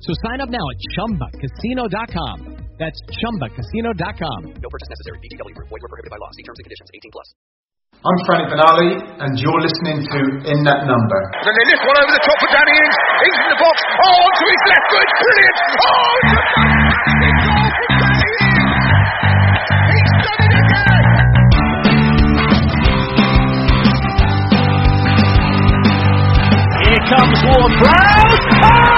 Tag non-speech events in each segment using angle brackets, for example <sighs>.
So sign up now at ChumbaCasino.com. That's ChumbaCasino.com. No purchase necessary. VGW Group. Void were prohibited by law. See terms and conditions. 18 plus. I'm Frank Benali, and you're listening to In That Number. Then they lift one over the top for Danny Ings. Ings in the box. Oh, onto his left foot. Brilliant. Oh, it's a fantastic goal from Danny Ings. He's done it again. Here comes Ward Prowse. Oh,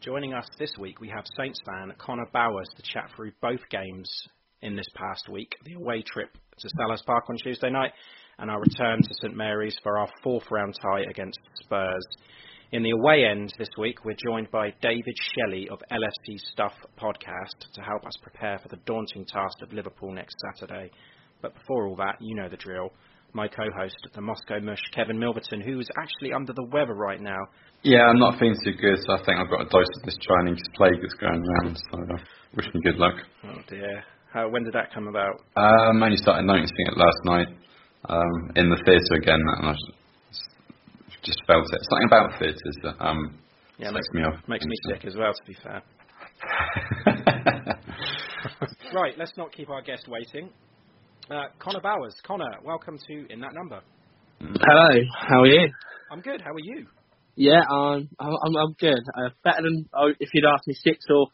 Joining us this week, we have Saints fan Connor Bowers to chat through both games in this past week the away trip to Selhurst Park on Tuesday night, and our return to St Mary's for our fourth round tie against Spurs. In the away end this week, we're joined by David Shelley of LFC Stuff podcast to help us prepare for the daunting task of Liverpool next Saturday. But before all that, you know the drill. My co-host, at the Moscow Mush, Kevin Milverton, who is actually under the weather right now. Yeah, I'm not feeling too good, so I think I've got a dose of this Chinese plague that's going around. So uh, wish me good luck. Oh dear. How, when did that come about? Um, I only started noticing it last night um, in the theatre again, and I just, just felt it. Something about theatres that um, Yeah, makes me off. Makes me sick as well, to be fair. <laughs> Right, let's not keep our guest waiting. Uh, Connor Bowers. Connor, welcome to In That Number. Hello, how are you? I'm good. How are you? Yeah, um, I'm, I'm, I'm good. Uh, better than oh, if you'd asked me six or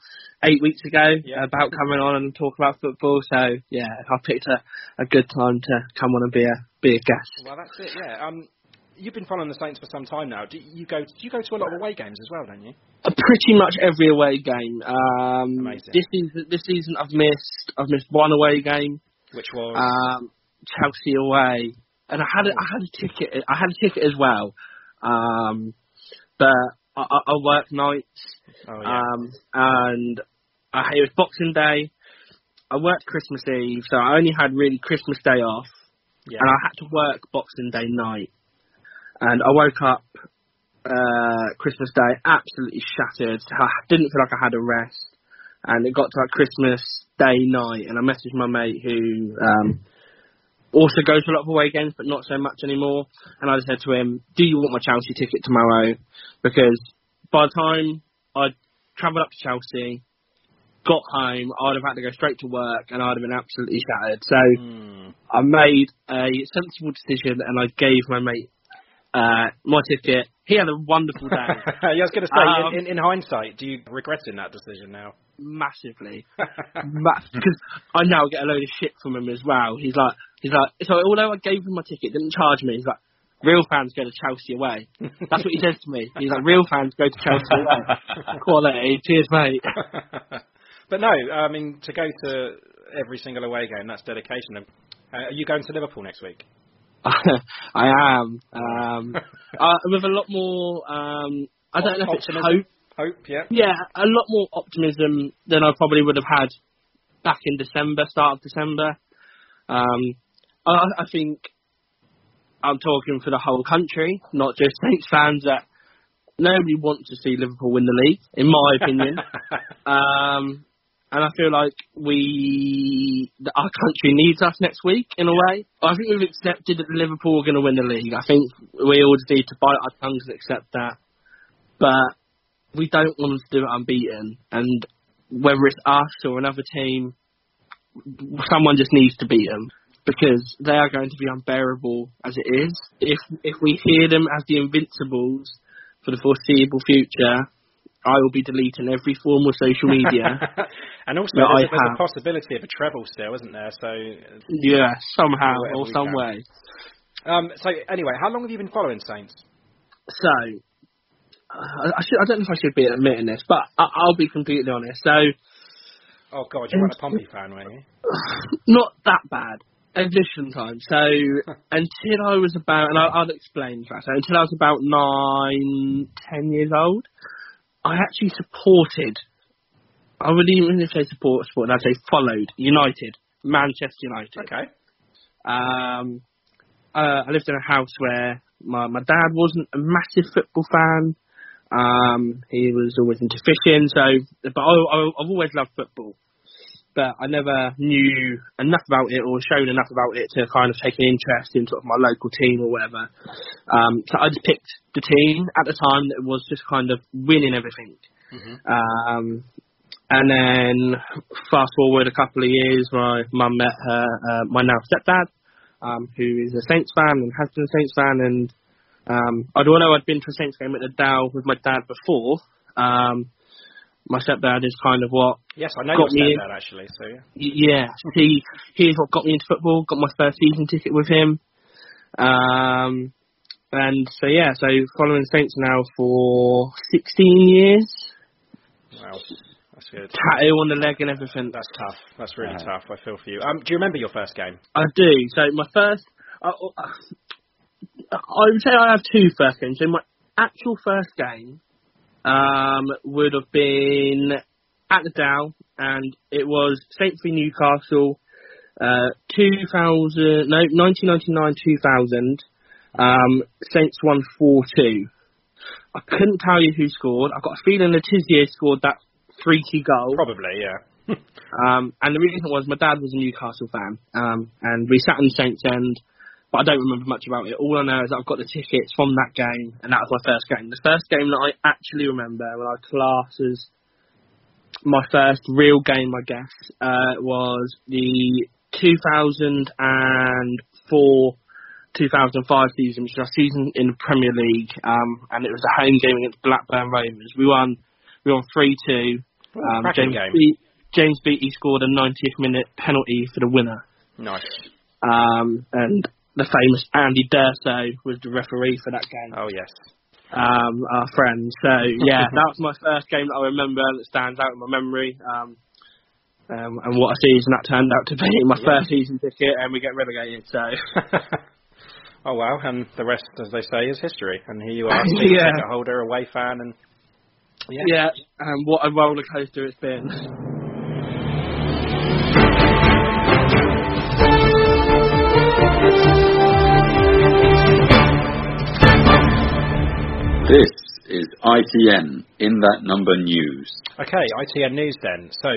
eight weeks ago Yeah. about coming on and talk about football. So yeah, I picked a, a good time to come on and be a be a guest. Well, that's it. Yeah. Um, you've been following the Saints for some time now. Do you go? Do you go to a lot of away games as well? Don't you? Uh, pretty much every away game. Um, Amazing. This season, this season I've missed I've missed one away game. Which was Um, Chelsea away, and I had a, I had a ticket. I had a ticket as well. Um, but I, I work nights. oh yeah. Um, and I, it was Boxing Day. I worked Christmas Eve, so I only had really Christmas Day off, yeah. and I had to work Boxing Day night. And I woke up uh, Christmas Day absolutely shattered. I didn't feel like I had a rest, and it got to like Christmas Day night, and I messaged my mate who um, also goes to a lot of away games, but not so much anymore. And I just said to him, "Do you want my Chelsea ticket tomorrow?" Because by the time I travelled up to Chelsea, got home, I'd have had to go straight to work, and I'd have been absolutely shattered. So Hmm. I made a sensible decision, and I gave my mate uh, my ticket he had a wonderful day. <laughs> yeah, I was going to say, Um, in, in, in hindsight, do you regret in that decision now? massively, <laughs> because I now get a load of shit from him as well. He's like, he's like, so although I gave him my ticket, didn't charge me. He's like, real fans go to Chelsea away. That's what he says to me. He's like, real fans go to Chelsea away. <laughs> Quality, cheers, mate. but no, I mean, to go to every single away game, that's dedication. Uh, are you going to Liverpool next week? <laughs> I am. Um, <laughs> uh, with a lot more. Um, I don't know if it's Optimism? hope. Hope, yeah. Yeah, a lot more optimism than I probably would have had back in December, start of December. Um, I, I think I'm talking for the whole country, not just <laughs> Saints fans. That nobody wants to see Liverpool win the league, in my opinion. um, and I feel like we, our country needs us next week in a way. I think we've accepted that Liverpool are going to win the league. I think we all just need to bite our tongues and accept that. But we don't want to do it unbeaten. And whether it's us or another team, someone just needs to beat them because they are going to be unbearable as it is. If if we hear them as the Invincibles for the foreseeable future, I will be deleting every form of social media. <laughs> and also, that I there's, there's a possibility of a treble still, isn't there? So, yeah, somehow or some way. um, so anyway, how long have you been following Saints? So, uh, I, should, I don't know if I should be admitting this, but I, I'll be completely honest. So, Oh God, you weren't a Pompey fan, were you? <sighs> not that bad. Addition time. So <laughs> until I was about, and I'll, I'll explain that. So until I was about nine, ten years old, I actually supported. I wouldn't even say support, support. I'd say followed United, Manchester United. Okay. Um, uh, I lived in a house where my my dad wasn't a massive football fan. Um, he was always into fishing, so but I, I, I've always loved football. But I never knew enough about it or shown enough about it to kind of take an interest in sort of my local team or whatever. Um, so I just picked the team at the time that was just kind of winning everything. Um, and then fast forward a couple of years, my mum met her, uh, my now stepdad, um, who is a Saints fan and has been a Saints fan. And um, although I know I'd been to a Saints game at the Dow with my dad before, um, my stepdad is kind of what Yes, I know got your me in. stepdad actually. So yeah. Yeah, he he's what got me into football. Got my first season ticket with him. Um, and so yeah, so following Saints now for 16 years. Wow, that's good. Tattoo on the leg and everything. That's tough. That's really tough. I feel for you. Um, do you remember your first game? I do. So my first, I, I would say I have two first games. So my actual first game um, would have been at the Dow, and it was Saints v Newcastle, uh, 2000, no, 1999, 2000. Um, Saints won 4-2. I couldn't tell you who scored. I've got a feeling Le Tissier scored that freaky goal. Probably, yeah. <laughs> Um, and the reason was my dad was a Newcastle fan, um, and we sat in the Saints End, but I don't remember much about it. All I know is I've got the tickets from that game, and that was my first game. The first game that I actually remember, when I class as my first real game, I guess, uh, was the 2004 2005 season, which was our season in the Premier League, um, and it was a home game against Blackburn Rovers. We won, we won 3 2. Um, James, game. Be- James Beattie scored a 90th minute penalty for the winner. Nice. Um, and the famous Andy D'Urso was the referee for that game, Oh yes. um, our friend. So, yeah, <laughs> that was my first game that I remember that stands out in my memory. Um, um, and what a season that turned out to be. <laughs> My Yeah. first season ticket, and we get relegated. So, <laughs> oh wow, and the rest, as they say, is history. And here you are, Yeah. ticket holder, away fan, and yeah. yeah, um, what a roller coaster it's been. This is ITN in that number news. Okay, ITN news then. So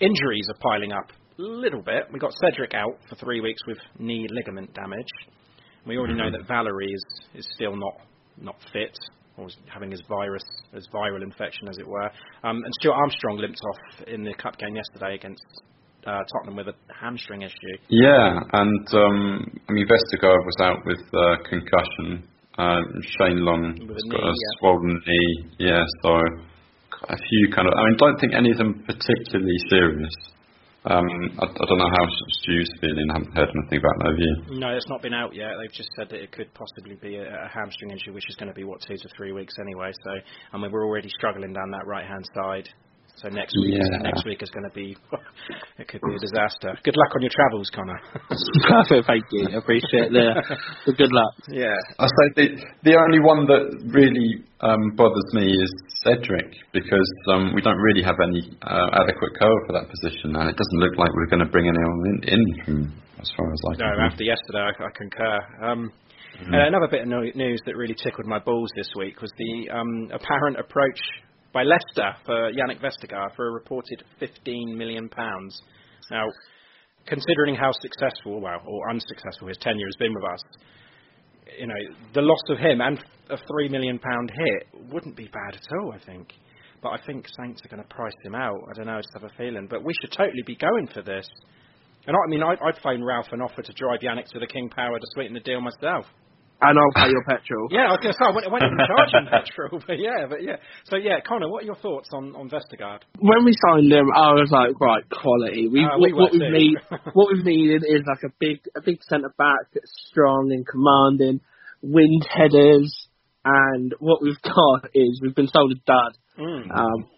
injuries are piling up a little bit. We got Cedric out for three weeks with knee ligament damage. We already know that Valery is, is still not not fit or having his virus, his viral infection, as it were. Um, and Stuart Armstrong limped off in the cup game yesterday against uh, Tottenham with a hamstring issue. Yeah, and um, I mean Vestergaard was out with uh, concussion. Um, Shane Long has got knee, a yeah. swollen knee. Yeah, so a few kind of. I mean, don't think any of them particularly serious. Um, I, I don't know how Stu's feeling. I haven't heard anything about that. Have you? No, it's not been out yet. They've just said that it could possibly be a, a hamstring injury, which is going to be what two to three weeks anyway. So, I mean, we're already struggling down that right hand side. So next week, Yeah. next week is going to be, <laughs> it could be a disaster. Good luck on your travels, Connor. <laughs> Perfect, thank you. I appreciate the, the good luck. yeah. I say the the only one that really um, bothers me is Cedric because um, we don't really have any uh, adequate cover for that position, and it doesn't look like we're going to bring anyone in, in from as far as I No, after yesterday, I, I concur. Um, Mm-hmm. uh, another bit of no- news that really tickled my balls this week was the um, apparent approach by Leicester for Yannick Vestergaard for a reported 15 million pounds. Now, considering how successful, well, or unsuccessful his tenure has been with us, you know, the loss of him and a three million pound hit wouldn't be bad at all. I think. But I think Saints are going to price him out. I don't know. I just have a feeling. But we should totally be going for this. And I I mean, I'd, I'd phone Ralph and offer to drive Yannick to the King Power to sweeten the deal myself. And I'll pay your petrol. Yeah, I was going to say, I won't, even charge him <laughs> petrol, but yeah, but yeah. So yeah, Connor, what are your thoughts on, on Vestergaard? When we signed him, I was like, right, quality. We, Uh, what, we what we've need, <laughs> what we've needed is like a big, a big centre back that's strong and commanding, wind headers, and what we've <laughs> got is we've been sold a dud. Mm. Um,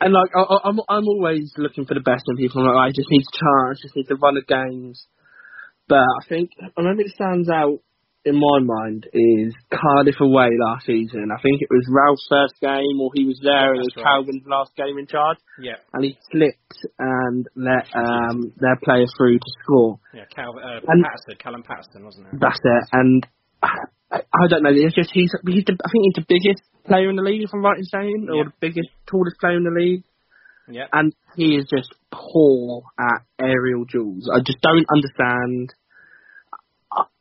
and like I, I'm, I'm always looking for the best in people. I'm like, I just need to chance, just need to run the games. But I think I remember it stands out in my mind is Cardiff away last season. I think it was Ralph's first game, or he was there, and it was right. Kelvin's last game in charge, Yeah, and he slipped and let um, their player through to score. yeah. Cal, uh, And- Paterson, Callum Paterson, wasn't it? That's it. And I, I don't know. It's just he's he's the, I think he's the biggest player in the league, if I'm right in saying, Yeah. or the biggest, tallest player in the league. Yeah. and he is just poor at aerial duels. I just don't understand.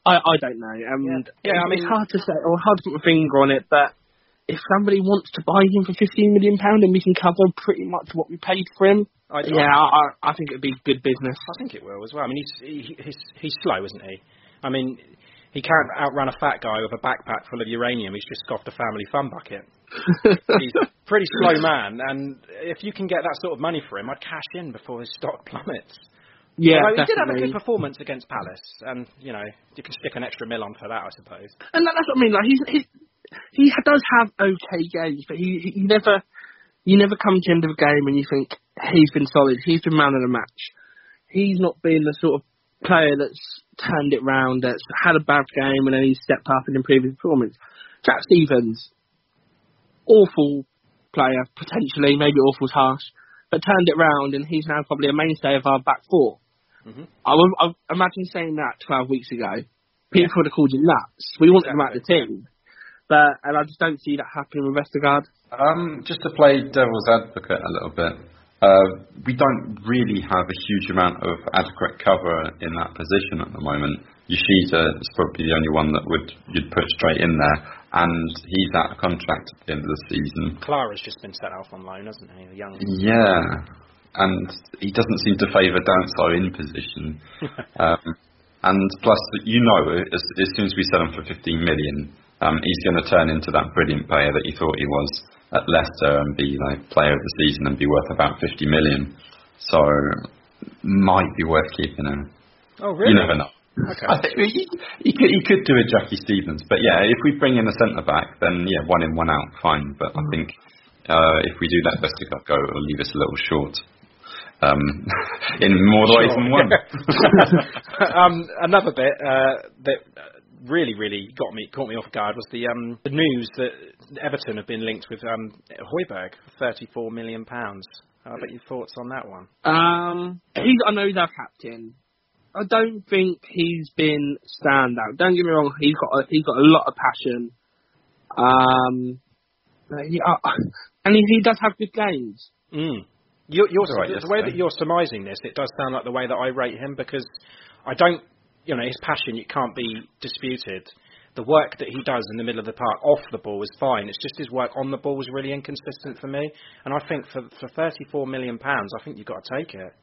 I, I, don't know. And Yeah. Yeah, I it's hard to say or hard to put my finger on it, but if somebody wants to buy him for fifteen million pound and we can cover pretty much what we paid for him, I, yeah, I, I I think it'd be good business. I think it will as well. I mean, he's he, he's he's slow, isn't he? I mean, he can't outrun a fat guy with a backpack full of uranium. He's just scoffed a family fun bucket. <laughs> he's a pretty slow man, and if you can get that sort of money for him, I'd cash in before his stock plummets. Yeah, Although he did have a good performance against Palace, and you know you can stick an extra mil on for that, I suppose. And that, that's what I mean. Like he's, he's he does have okay games, but he he never you never come to the end of a game and you think he's been solid. He's been man of the match. He's not been the sort of player that's turned it round, that's had a bad game and then he's stepped up and improved his performance. Jack Stephens, awful player potentially, maybe awful's harsh, but turned it round and he's now probably a mainstay of our back 4 Mhm. I, would, I imagine saying that 12 weeks ago. People would have called you nuts. We wanted him out of the team. But, and I just don't see that happening with Vestergaard. Um, just to play devil's advocate a little bit, uh, we don't really have a huge amount of adequate cover in that position at the moment. Yoshida is probably the only one that would you'd put straight in there, and he's out of contract at the end of the season. Clara's just been set off on loan, hasn't he? The young. Yeah, and he doesn't seem to favour Danso in position. <laughs> um, and plus, you know, as, as soon as we sell him for 15 million, um, he's going to turn into that brilliant player that you thought he was at Leicester and be like player of the season and be worth about 50 million. So, might be worth keeping him. Oh really? You never know. Okay. I think he, he could he could do a Jackie Stephens, but yeah, if we bring in a centre back, then yeah, one in, one out, fine. But I think uh, if we do let Vestergaard go, it'll leave us a little short. Um, in more ways than one. <laughs> um, another bit uh, that uh, really, really got me caught me off guard was the um, the news that Everton have been linked with um, Højbjerg 34 million pounds. How about your thoughts on that one? Um, he's, I know he's our captain. I don't think he's been standout. Don't get me wrong, he's got a, he's got a lot of passion. Um, but he, uh, and he, he does have good games. Mm. You're, you're, right, the way that you're surmising this, it does sound like the way that I rate him because I don't, you know, his passion it can't be disputed. The work that he does in the middle of the park off the ball is fine. It's just his work on the ball was really inconsistent for me. And I think for for 34 million pounds, I think you've got to take it.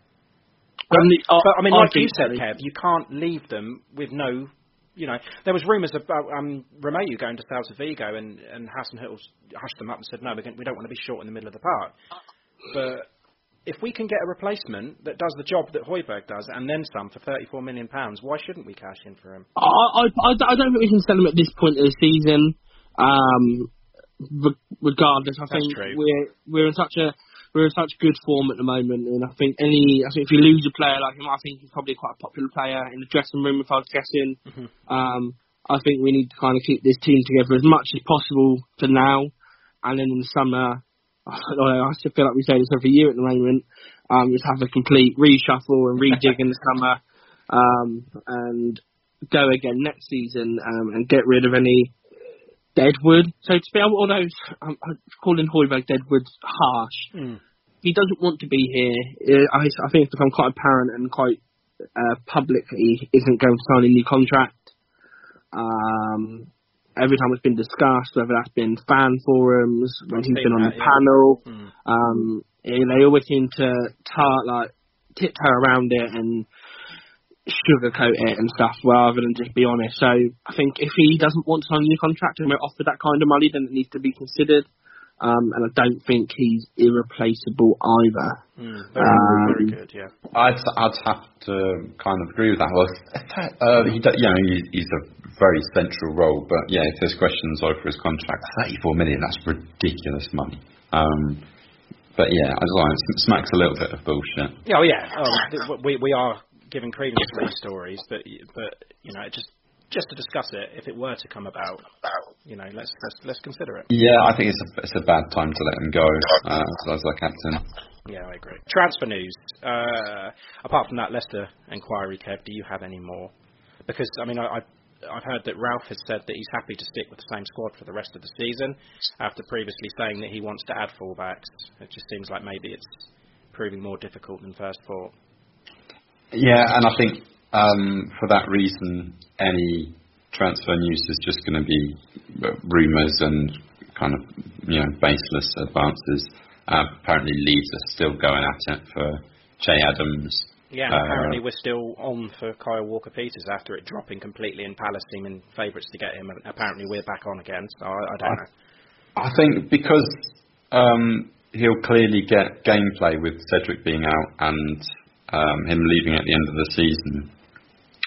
But, And the- but I mean, like you said. Kev, you can't leave them with no you know, there was rumours about um, Romeu going to Celta Vigo, and and Hassan hushed them up and said, no, we, we don't want to be short in the middle of the park. But if we can get a replacement that does the job that Højbjerg does, and then some for 34 million pounds, why shouldn't we cash in for him? I, I, I don't think we can sell him at this point of the season. Um, regardless, I That's think true. we're we're in such a we're in such good form at the moment, and I think any I think if you lose a player like him, I think he's probably quite a popular player in the dressing room. If I was guessing, Mhm. um, I think we need to kind of keep this team together as much as possible for now, and then in the summer, I don't know, I still feel like we say this every year at the moment. Um, just have a complete reshuffle and rejig in the summer, um, and go again next season um, and get rid of any deadwood, so to speak. Although I'm, calling Højbjerg deadwood harsh, Mm. he doesn't want to be here. I, I think it's become quite apparent and quite uh, public that he isn't going to sign a new contract. Um, every time it's been discussed, whether that's been fan forums, when I've he's been on that, the yeah. panel, Mm. um, eh, they always seem to tar like tiptoe around it and sugarcoat it and stuff rather than just be honest. So I think if he doesn't want to sign a new contract and we're offered that kind of money, then it needs to be considered. Um, and I don't think he's irreplaceable either. Mm. Very, Um, very good, yeah. I'd I'd have to kind of agree with that. Well, uh, he, you know, he, he's a very central role, but yeah, if there's questions over his contract, 34 million, that's ridiculous money. Um, but yeah, I don't know, it smacks a little bit of bullshit. Yeah, oh, yeah. Oh, th- we we are giving credence to these stories, but but you know, it just just to discuss it, if it were to come about, you know, let's let's let's consider it. Yeah, I think it's a it's a bad time to let him go uh, as our captain. Yeah, I agree. Transfer news. Uh, apart from that Leicester inquiry, Kev, do you have any more? Because I mean, I, I I've heard that Ralph has said that he's happy to stick with the same squad for the rest of the season, after previously saying that he wants to add fullbacks. It just seems like maybe it's proving more difficult than first thought. Yeah, and I think um, for that reason, any transfer news is just going to be uh, rumours and kind of you know baseless advances. Uh, apparently, Leeds are still going at it for Che Adams. Yeah, and Uh, apparently we're still on for Kyle Walker Peters after it dropping completely in Palace seeming favourites to get him. And apparently we're back on again, so I, I don't know. I think because um, he'll clearly get gameplay with Cedric being out and um, him leaving at the end of the season.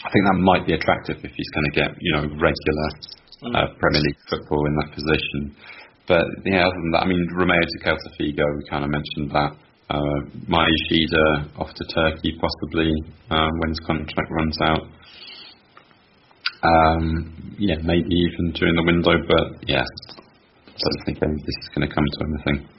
I think that might be attractive if he's going to get you know regular uh, Premier League football in that position. But yeah, other than that, I mean, Romeu to Celta Vigo, we kind of mentioned that. Uh, Maya Yoshida off to Turkey possibly um, when his contract runs out. Um, yeah, maybe even during the window, but yeah, I don't think any of this is going to come to anything.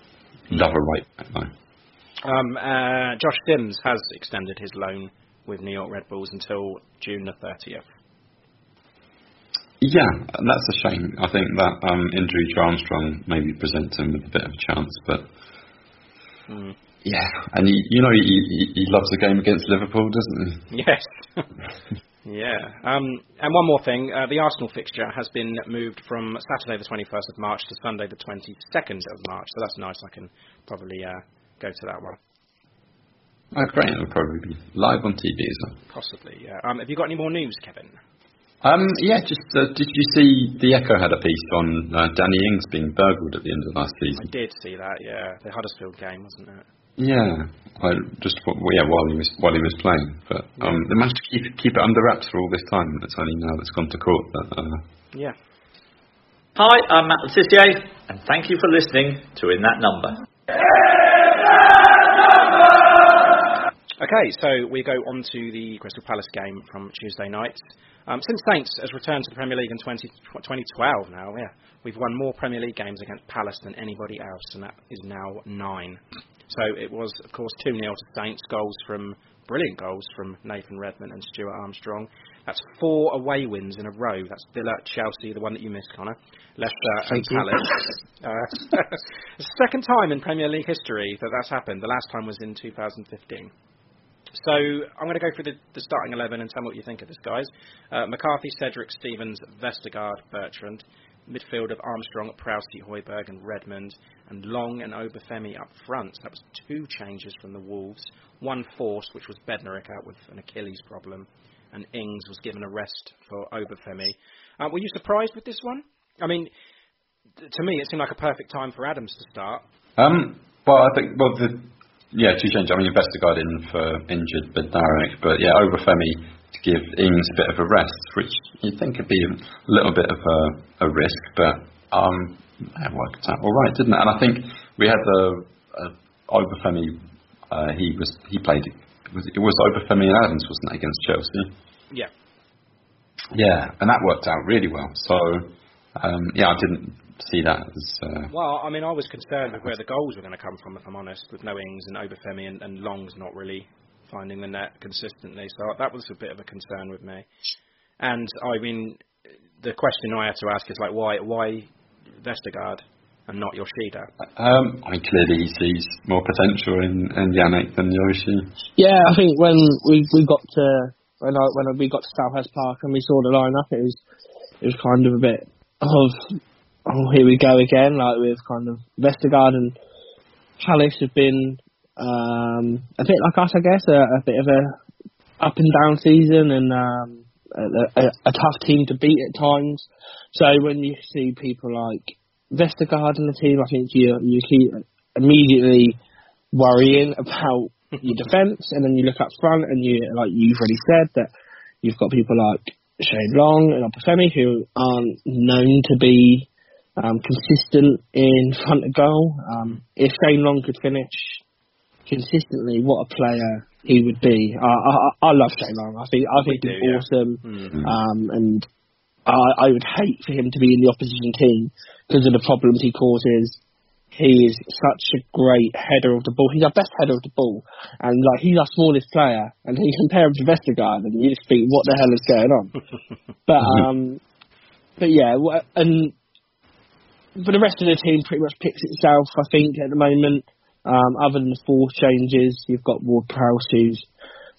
Love a right back though. Um, uh, Josh Sims has extended his loan with New York Red Bulls until June the 30th. Yeah, that's a shame. I think that um, injury to Armstrong maybe presents him with a bit of a chance, but Mm. yeah, and he, you know he, he, he loves the game against Liverpool, doesn't he? Yes. <laughs> yeah. Um, and one more thing, uh, the Arsenal fixture has been moved from Saturday the 21st of March to Sunday the 22nd of March, so that's nice. I can probably uh, go to that one. Oh, great! It'll probably be live on TV as well. Possibly, yeah. Um, have you got any more news, Kevin? Um, yeah, just uh, did you see the Echo had a piece on uh, Danny Ings being burgled at the end of last season? I did see that, yeah. The Huddersfield game, wasn't it? Yeah, I just well, yeah while he was while he was playing, but um, they managed to keep it, keep it under wraps for all this time. It's only now that's gone to court that uh, Yeah. Hi, I'm Matt Le Tissier, and thank you for listening to In That Number. Okay, so we go on to the Crystal Palace game from Tuesday night. Um, since Saints has returned to the Premier League in 20, 2012 now, yeah, we've won more Premier League games against Palace than anybody else, and that is now nine. So it was, of course, 2 0 to Saints, goals from brilliant goals from Nathan Redmond and Stuart Armstrong. That's four away wins in a row. That's Villa, Chelsea, the one that you missed, Connor, Leicester, and you. Palace. <laughs> Uh, <laughs> second time in Premier League history that that's happened. The last time was in 2015. So I'm going to go through the, the starting 11 and tell me what you think of this, guys. Uh, McCarthy, Cedric, Stephens, Vestergaard, Bertrand. Midfield of Armstrong, Prowsey, Højbjerg and Redmond. And Long and Obafemi up front. That was two changes from the Wolves. One forced, which was Bednarek out with an Achilles problem. and Ings was given a rest for Obafemi. Uh, were you surprised with this one? I mean, th- to me, it seemed like a perfect time for Adams to start. Um, well, I think well the yeah two changes. I mean, Vestergaard in for injured Bednarek, but yeah, Obafemi to give Ings a bit of a rest, which you'd think could be a little bit of a, a risk, but um, it worked out all right, didn't it? And I think we had the uh, Obafemi. Uh, he was he played. It was, it was Obafemi and Adams, wasn't it, against Chelsea? Yeah. Yeah, and that worked out really well. So um, yeah, I didn't see that as. Uh, Well, I mean, I was concerned with where the goals were going to come from, if I'm honest, with no Ings and Obafemi and, and Long's not really finding the net consistently. So that was a bit of a concern with me. And I mean, the question I had to ask is like, why, why Vestergaard and not Yoshida? Um, I mean, clearly he sees more potential in, in Yannick than Yoshi. Yeah, I think when we we got to when I when we got to Selhurst Park and we saw the lineup, it was it was kind of a bit of oh here we go again, like with kind of Vestergaard and Palace have been um, a bit like us, I guess, a, a bit of a up and down season and um, a, a, a tough team to beat at times. So when you see people like Vestergaard in the team, I think you you keep immediately worrying about your <laughs> defence, and then you look up front, and you like you've already said that you've got people like Shane Long and Obafemi who aren't known to be um, consistent in front of goal. Um, if Shane Long could finish consistently, what a player he would be. I, I, I love Shane Long. I think I think We he's do, yeah. awesome, Mm. um, and I, I would hate for him to be in the opposition team because of the problems he causes. He is such a great header of the ball. He's our best header of the ball, and like he's our smallest player. And you compare him to Vestergaard, and you just think, what the hell is going on? <laughs> but um, but yeah, and but the rest of the team pretty much picks itself. I think at the moment, um, other than the four changes, you've got Ward Prowse who's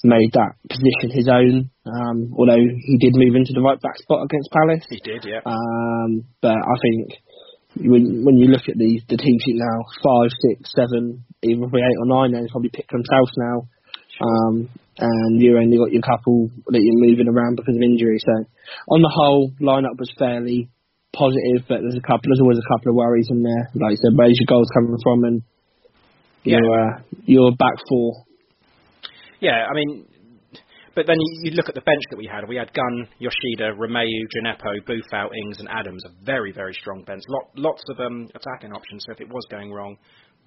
made that position his own. Um, although he did move into the right back spot against Palace. He did, yeah. Um, but I think when when you look at the the team sheet now, five, six, seven, even probably eight or nine, then probably pick themselves now. Um, and you only got your couple that you're moving around because of injury. So on the whole, lineup was fairly positive, but there's a couple. There's always a couple of worries in there. Like you said, where's your goals coming from, and Yeah. your uh, your back four. Yeah, I mean, but then you, you look at the bench that we had. We had Gunn, Yoshida, Romeu, Djenepo, Boufal, Ings, and Adams. A very, very strong bench. Lot, lots of um, attacking options. So if it was going wrong,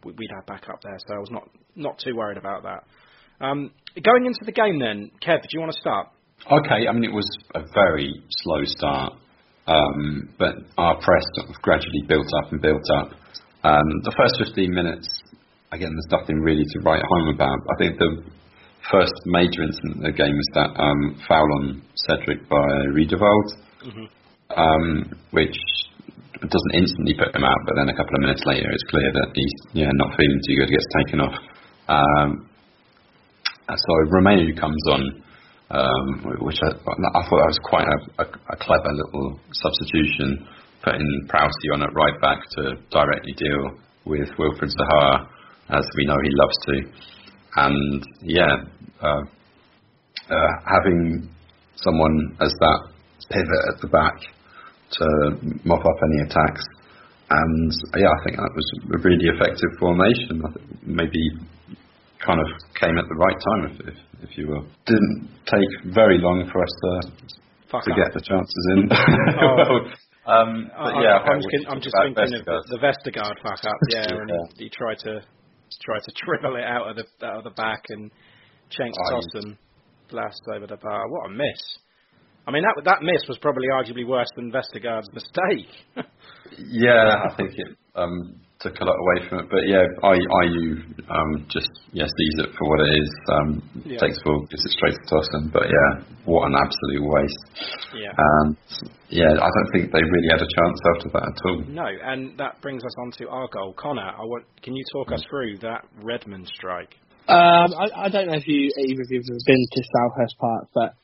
we- we'd have backup there. So I was not not too worried about that. Um, going into the game then, Kev, do you want to start? Okay, I mean it was a very slow start, um, but our press sort of gradually built up and built up. Um, the first 15 minutes, again, there's nothing really to write home about. I think the first major incident of the game was that um, foul on Cedric by Riedewald, um, which doesn't instantly put him out, but then a couple of minutes later, it's clear that he's yeah not feeling too good, gets taken off. Um, so Romeu comes on, um, which I, I thought that was quite a, a, a clever little substitution, putting Prowsey on at right back to directly deal with Wilfried Zaha, as we know he loves to. And yeah, uh, uh, having someone as that pivot at the back to mop up any attacks. And yeah, I think that was a really effective formation. Maybe kind of came at the right time, if, if, if you will. Didn't take very long for us to Fuck to up. get the chances in. <laughs> Oh. Well, um, but I- yeah, I'm, okay, just- I'm just thinking about of the, Vestergaard fuck up. Yeah, <laughs> and he, tried to tried to <laughs> dribble it out of the out of the back and Cenk Oh, Tosun blast over the bar. What a miss! I mean, that that miss was probably arguably worse than Vestergaard's mistake. Yeah, I think it um, took a lot away from it. But yeah, I, IU um, just yeah sees it for what it is. Um, Yeah. Takes the ball, gives it straight to Tosun. But yeah, what an absolute waste. yeah. And yeah, I don't think they really had a chance after that at all. No, and that brings us on to our goal. Connor, I want, can you talk us through that Redmond strike? Um, I, I don't know if you either of you have been to Selhurst Park, but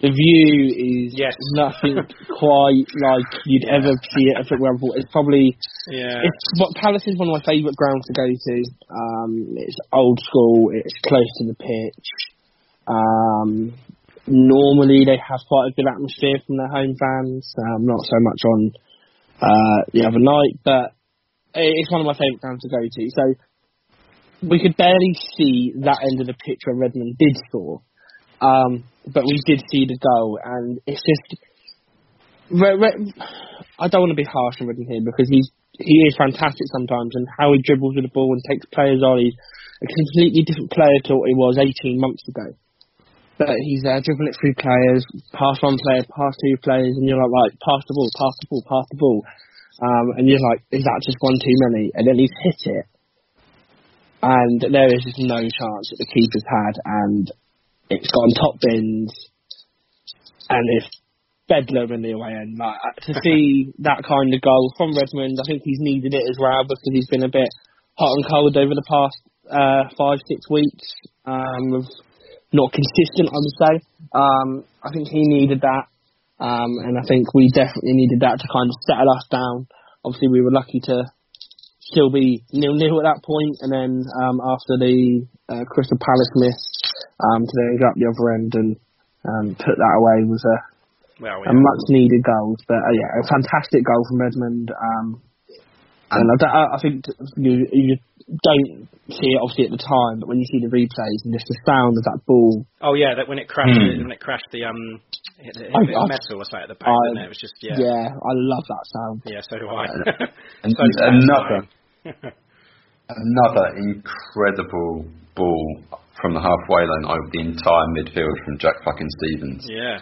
the view is Yes. nothing <laughs> quite like you'd ever see it at a football. It's probably Yeah. it's what Palace is one of my favourite grounds to go to. Um, it's old school. It's close to the pitch. Um, normally they have quite a good atmosphere from their home fans. Um, not so much on uh, the other night, but it's one of my favourite grounds to go to. So we could barely see that end of the pitch where Redmond did score, um, but we did see the goal, and it's just. Re- Re- I don't want to be harsh on Redmond here because he's he is fantastic sometimes, and how he dribbles with the ball and takes players on. He's a completely different player to what he was 18 months ago. But he's there dribbling it through players, pass one player, pass two players, and you're like, right, pass the ball, pass the ball, pass the ball. Um, and you're like, is that just one too many? And then he's hit it. And there is just no chance that the keeper's had, and it's gone top bins, and it's bedlam in the away end. Like, uh, to see <laughs> that kind of goal from Redmond, I think he's needed it as well because he's been a bit hot and cold over the past uh, five, six weeks. Um, not consistent, I would say. Um, I think he needed that, um, and I think we definitely needed that to kind of settle us down. Obviously, we were lucky to still be nil nil at that point, and then um, after the uh, Crystal Palace miss, um, to then go up the other end and um, put that away was a, well, yeah. a much needed goal. But uh, yeah, a fantastic goal from Redmond. Um, and I, I think you, you don't see it obviously at the time, but when you see the replays and just the sound of that ball. Oh yeah, that when it crashed, mm. when it crashed the um, hit, hit, hit I, metal or something at the back, I, it? it was just yeah. Yeah, I love that sound. Yeah, so do I. and <laughs> so another, <laughs> another incredible ball from the halfway line over the entire midfield from Jack fucking Stephens. Yeah.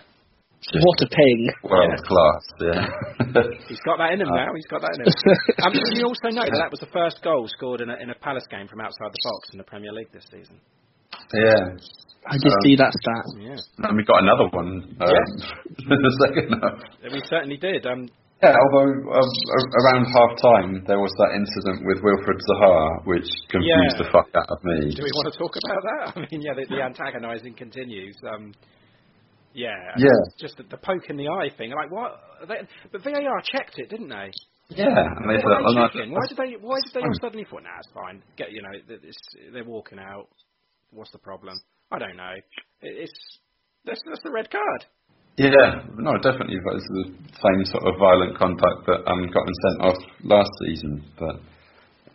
Just what a ping! World yeah. class, <laughs> yeah. He's got that in him uh, now. He's got that in him. <laughs> um, you also know that that was the first goal scored in a, in a Palace game from outside the box in the Premier League this season. Yeah. I just um, see that stat. Yeah. And we got another one um, yeah. <laughs> in the second half. We certainly did. Um, yeah, although um, around half time there was that incident with Wilfried Zaha, which confused yeah. the fuck out of me. Do we want to talk about that? <laughs> I mean, yeah, the, the antagonising continues. Um, yeah. Yeah. Just the, the, poke in the eye thing. Like what? They, but VAR checked it, didn't they? Yeah. And they said, why did they? Why did they all suddenly thought, nah, it's fine. Get you know, they're walking out. What's the problem? I don't know. It's that's, that's the red card. Yeah, no, definitely. It's the same sort of violent contact that um, got him sent off last season. But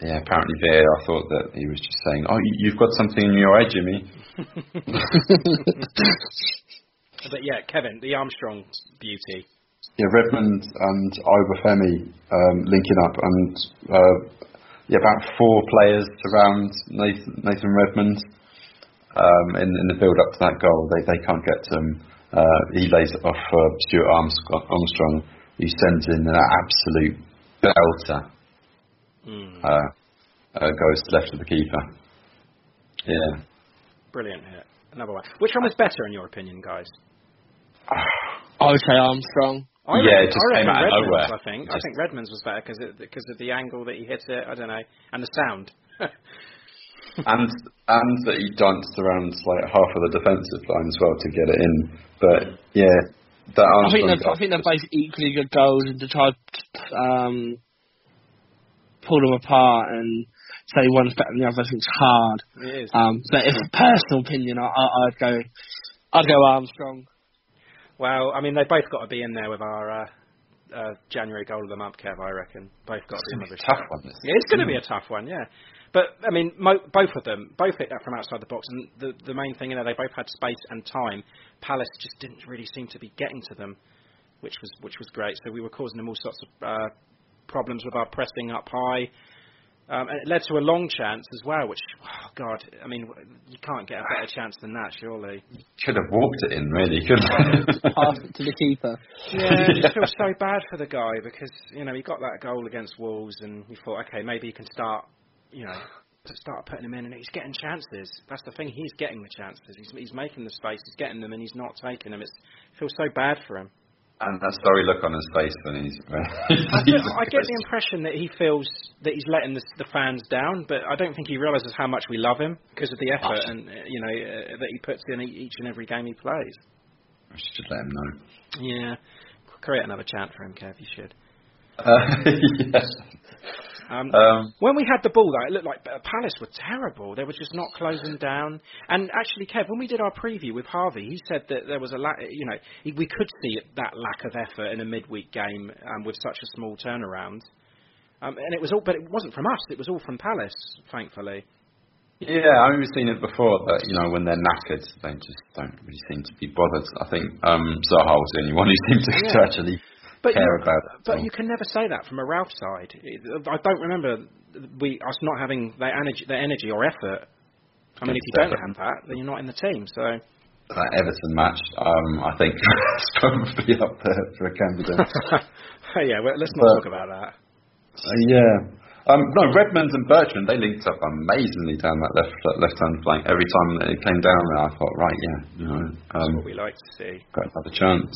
yeah, apparently VAR thought that he was just saying, "Oh, you've got something in your eye, Jimmy." <laughs> But yeah, Kevin, the Armstrong beauty. Yeah, Redmond and Obafemi um, linking up, and uh, yeah, about four players around Nathan, Nathan Redmond um, in, in the build up to that goal. They they can't get to him. Uh, he lays it off for Stuart Armstrong, who sends in an absolute belter. Mm. Uh, uh, goes left of the keeper. Yeah. Brilliant hit. Another one. Which one was better in your opinion, guys? <sighs> I would say Armstrong. I yeah, reckon, it just I came out Redmond's, of nowhere. I think. Just I think Redmond's was better because because of the angle that he hit it. I don't know, and the sound. <laughs> and and that he danced around like half of the defensive line as well to get it in. But yeah, that I think they're, I think they're both equally good goals, and to try um, pull them apart and say one's better than the other, I think it's hard. It is. Um, but if personal opinion, I, I, I'd go, I'd go Armstrong. Well, I mean, they both got to be in there with our uh, uh, January goal of the month, Kev. I reckon both got to be another tough one. Yeah, it's going to be a tough one, yeah. But I mean, mo- both of them both hit that from outside the box, and the the main thing, you know, they both had space and time. Palace just didn't really seem to be getting to them, which was which was great. So we were causing them all sorts of uh, problems with our pressing up high. Um, and it led to a long chance as well, which, oh God, I mean, you can't get a better chance than that, surely. You Could have walked it in, really, couldn't <laughs> Pass it to the keeper. Yeah, I just <laughs> feel so bad for the guy because, you know, he got that goal against Wolves and you thought, okay, maybe he can start, you know, start putting him in and he's getting chances. That's the thing, he's getting the chances. He's, he's making the space, he's getting them and he's not taking them. It's, it feels so bad for him. And that sorry look on his face when he's. <laughs> I, I get the impression that he feels that he's letting the, the, fans down, but I don't think he realizes how much we love him because of the effort and uh, you know uh, that he puts in each and every game he plays. I should let him know. Yeah, create another chant for him, Kev. You should. Uh, <laughs> yes. Um, Um, when we had the ball, though, it looked like Palace were terrible. They were just not closing down. And actually, Kev, when we did our preview with Harvey, he said that there was a lack. You know, we could see that lack of effort in a midweek game um, with such a small turnaround. Um, and it was all, but it wasn't from us. It was all from Palace, thankfully. Yeah, I mean, we've seen it before that, you know, when they're knackered, they just don't really seem to be bothered. I think um, Zaha was the only one who seemed to, to actually <laughs> But care you, about. But you can never say that from a Ralph side. I don't remember we us not having their energy, their energy or effort. I mean, if you don't have that, then you're not in the team. So that Everton match, um, I think, <laughs> is probably up there for a candidate. <laughs> yeah, well, let's not But- talk about that. Uh, yeah. Um, no, Redmond and Bertrand, they linked up amazingly down that left left hand flank. Every time it came down there, I thought, right, yeah, you know, That's um, what we like to see. got another chance.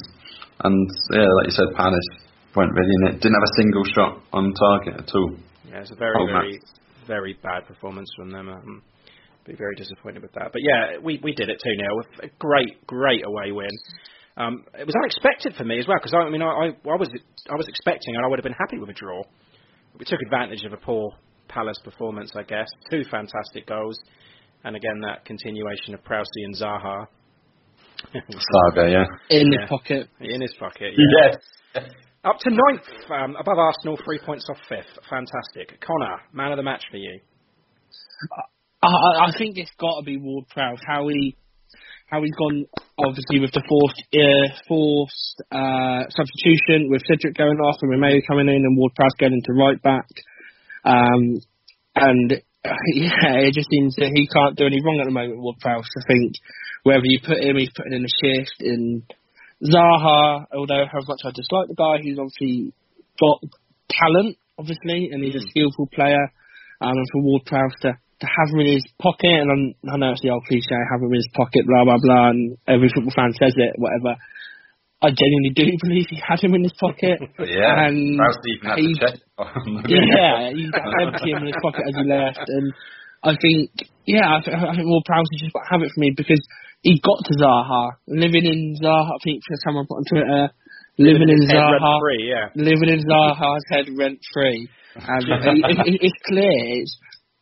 And yeah, like you said, Palace weren't really in it. Didn't have a single shot on target at all. Yeah, it's a very, very, very bad performance from them. Um, be very disappointed with that. But yeah, we we did it 2 0 A great, great away win. Um, it was unexpected for me as well because I, I mean I, I I was I was expecting and I would have been happy with a draw. We took advantage of a poor Palace performance, I guess. Two fantastic goals, and again that continuation of Prowsey and Zaha. Saga, yeah. In Yeah. the pocket. In his pocket, yeah. Yes. Up to ninth, um, above Arsenal, three points off fifth. Fantastic. Connor, man of the match for you. I, I- I think it's got to be Ward Prowse. How he, how he's gone, obviously with the forced, uh, forced uh, substitution with Cedric going off and Romeu coming in and Ward Prowse going into right back. Um, and uh, <laughs> yeah, it just seems that he can't do any wrong at the moment. Ward Prowse. I think wherever you put him, he's putting in a shift. And Zaha, although how much I dislike the guy, he's obviously got talent, obviously, and he's a skillful player. Um, and for Ward Prowse to, to have him in his pocket, and I'm, I know it's the old cliche, have him in his pocket, blah blah blah, and every football fan says it, whatever. I genuinely do believe he had him in his pocket. <laughs> Yeah. and had he- <laughs> yeah, he empty him in his pocket as he left, and I think, yeah, I, th- I think Ward Prowse just have it for me because he got to Zaha, living in Zaha. I think for someone put on Twitter, living in Zaha, rent-free, yeah. living in Zaha's head rent free. And <laughs> it, it, it's clear it's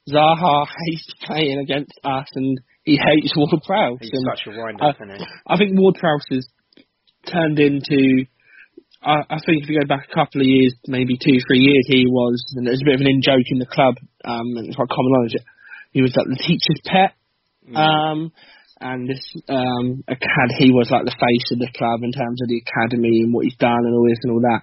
Zaha hates playing against us, and he hates Ward Prowse. He's and such a wind I, up, isn't he? I think Ward Prowse has turned into. I, I think if you go back a couple of years, maybe two, three years, he was, and there's a bit of an in joke in the club, um, and it's quite common knowledge. He was like the teacher's pet, um, and this um, acad, he was like the face of the club in terms of the academy and what he's done and all this and all that.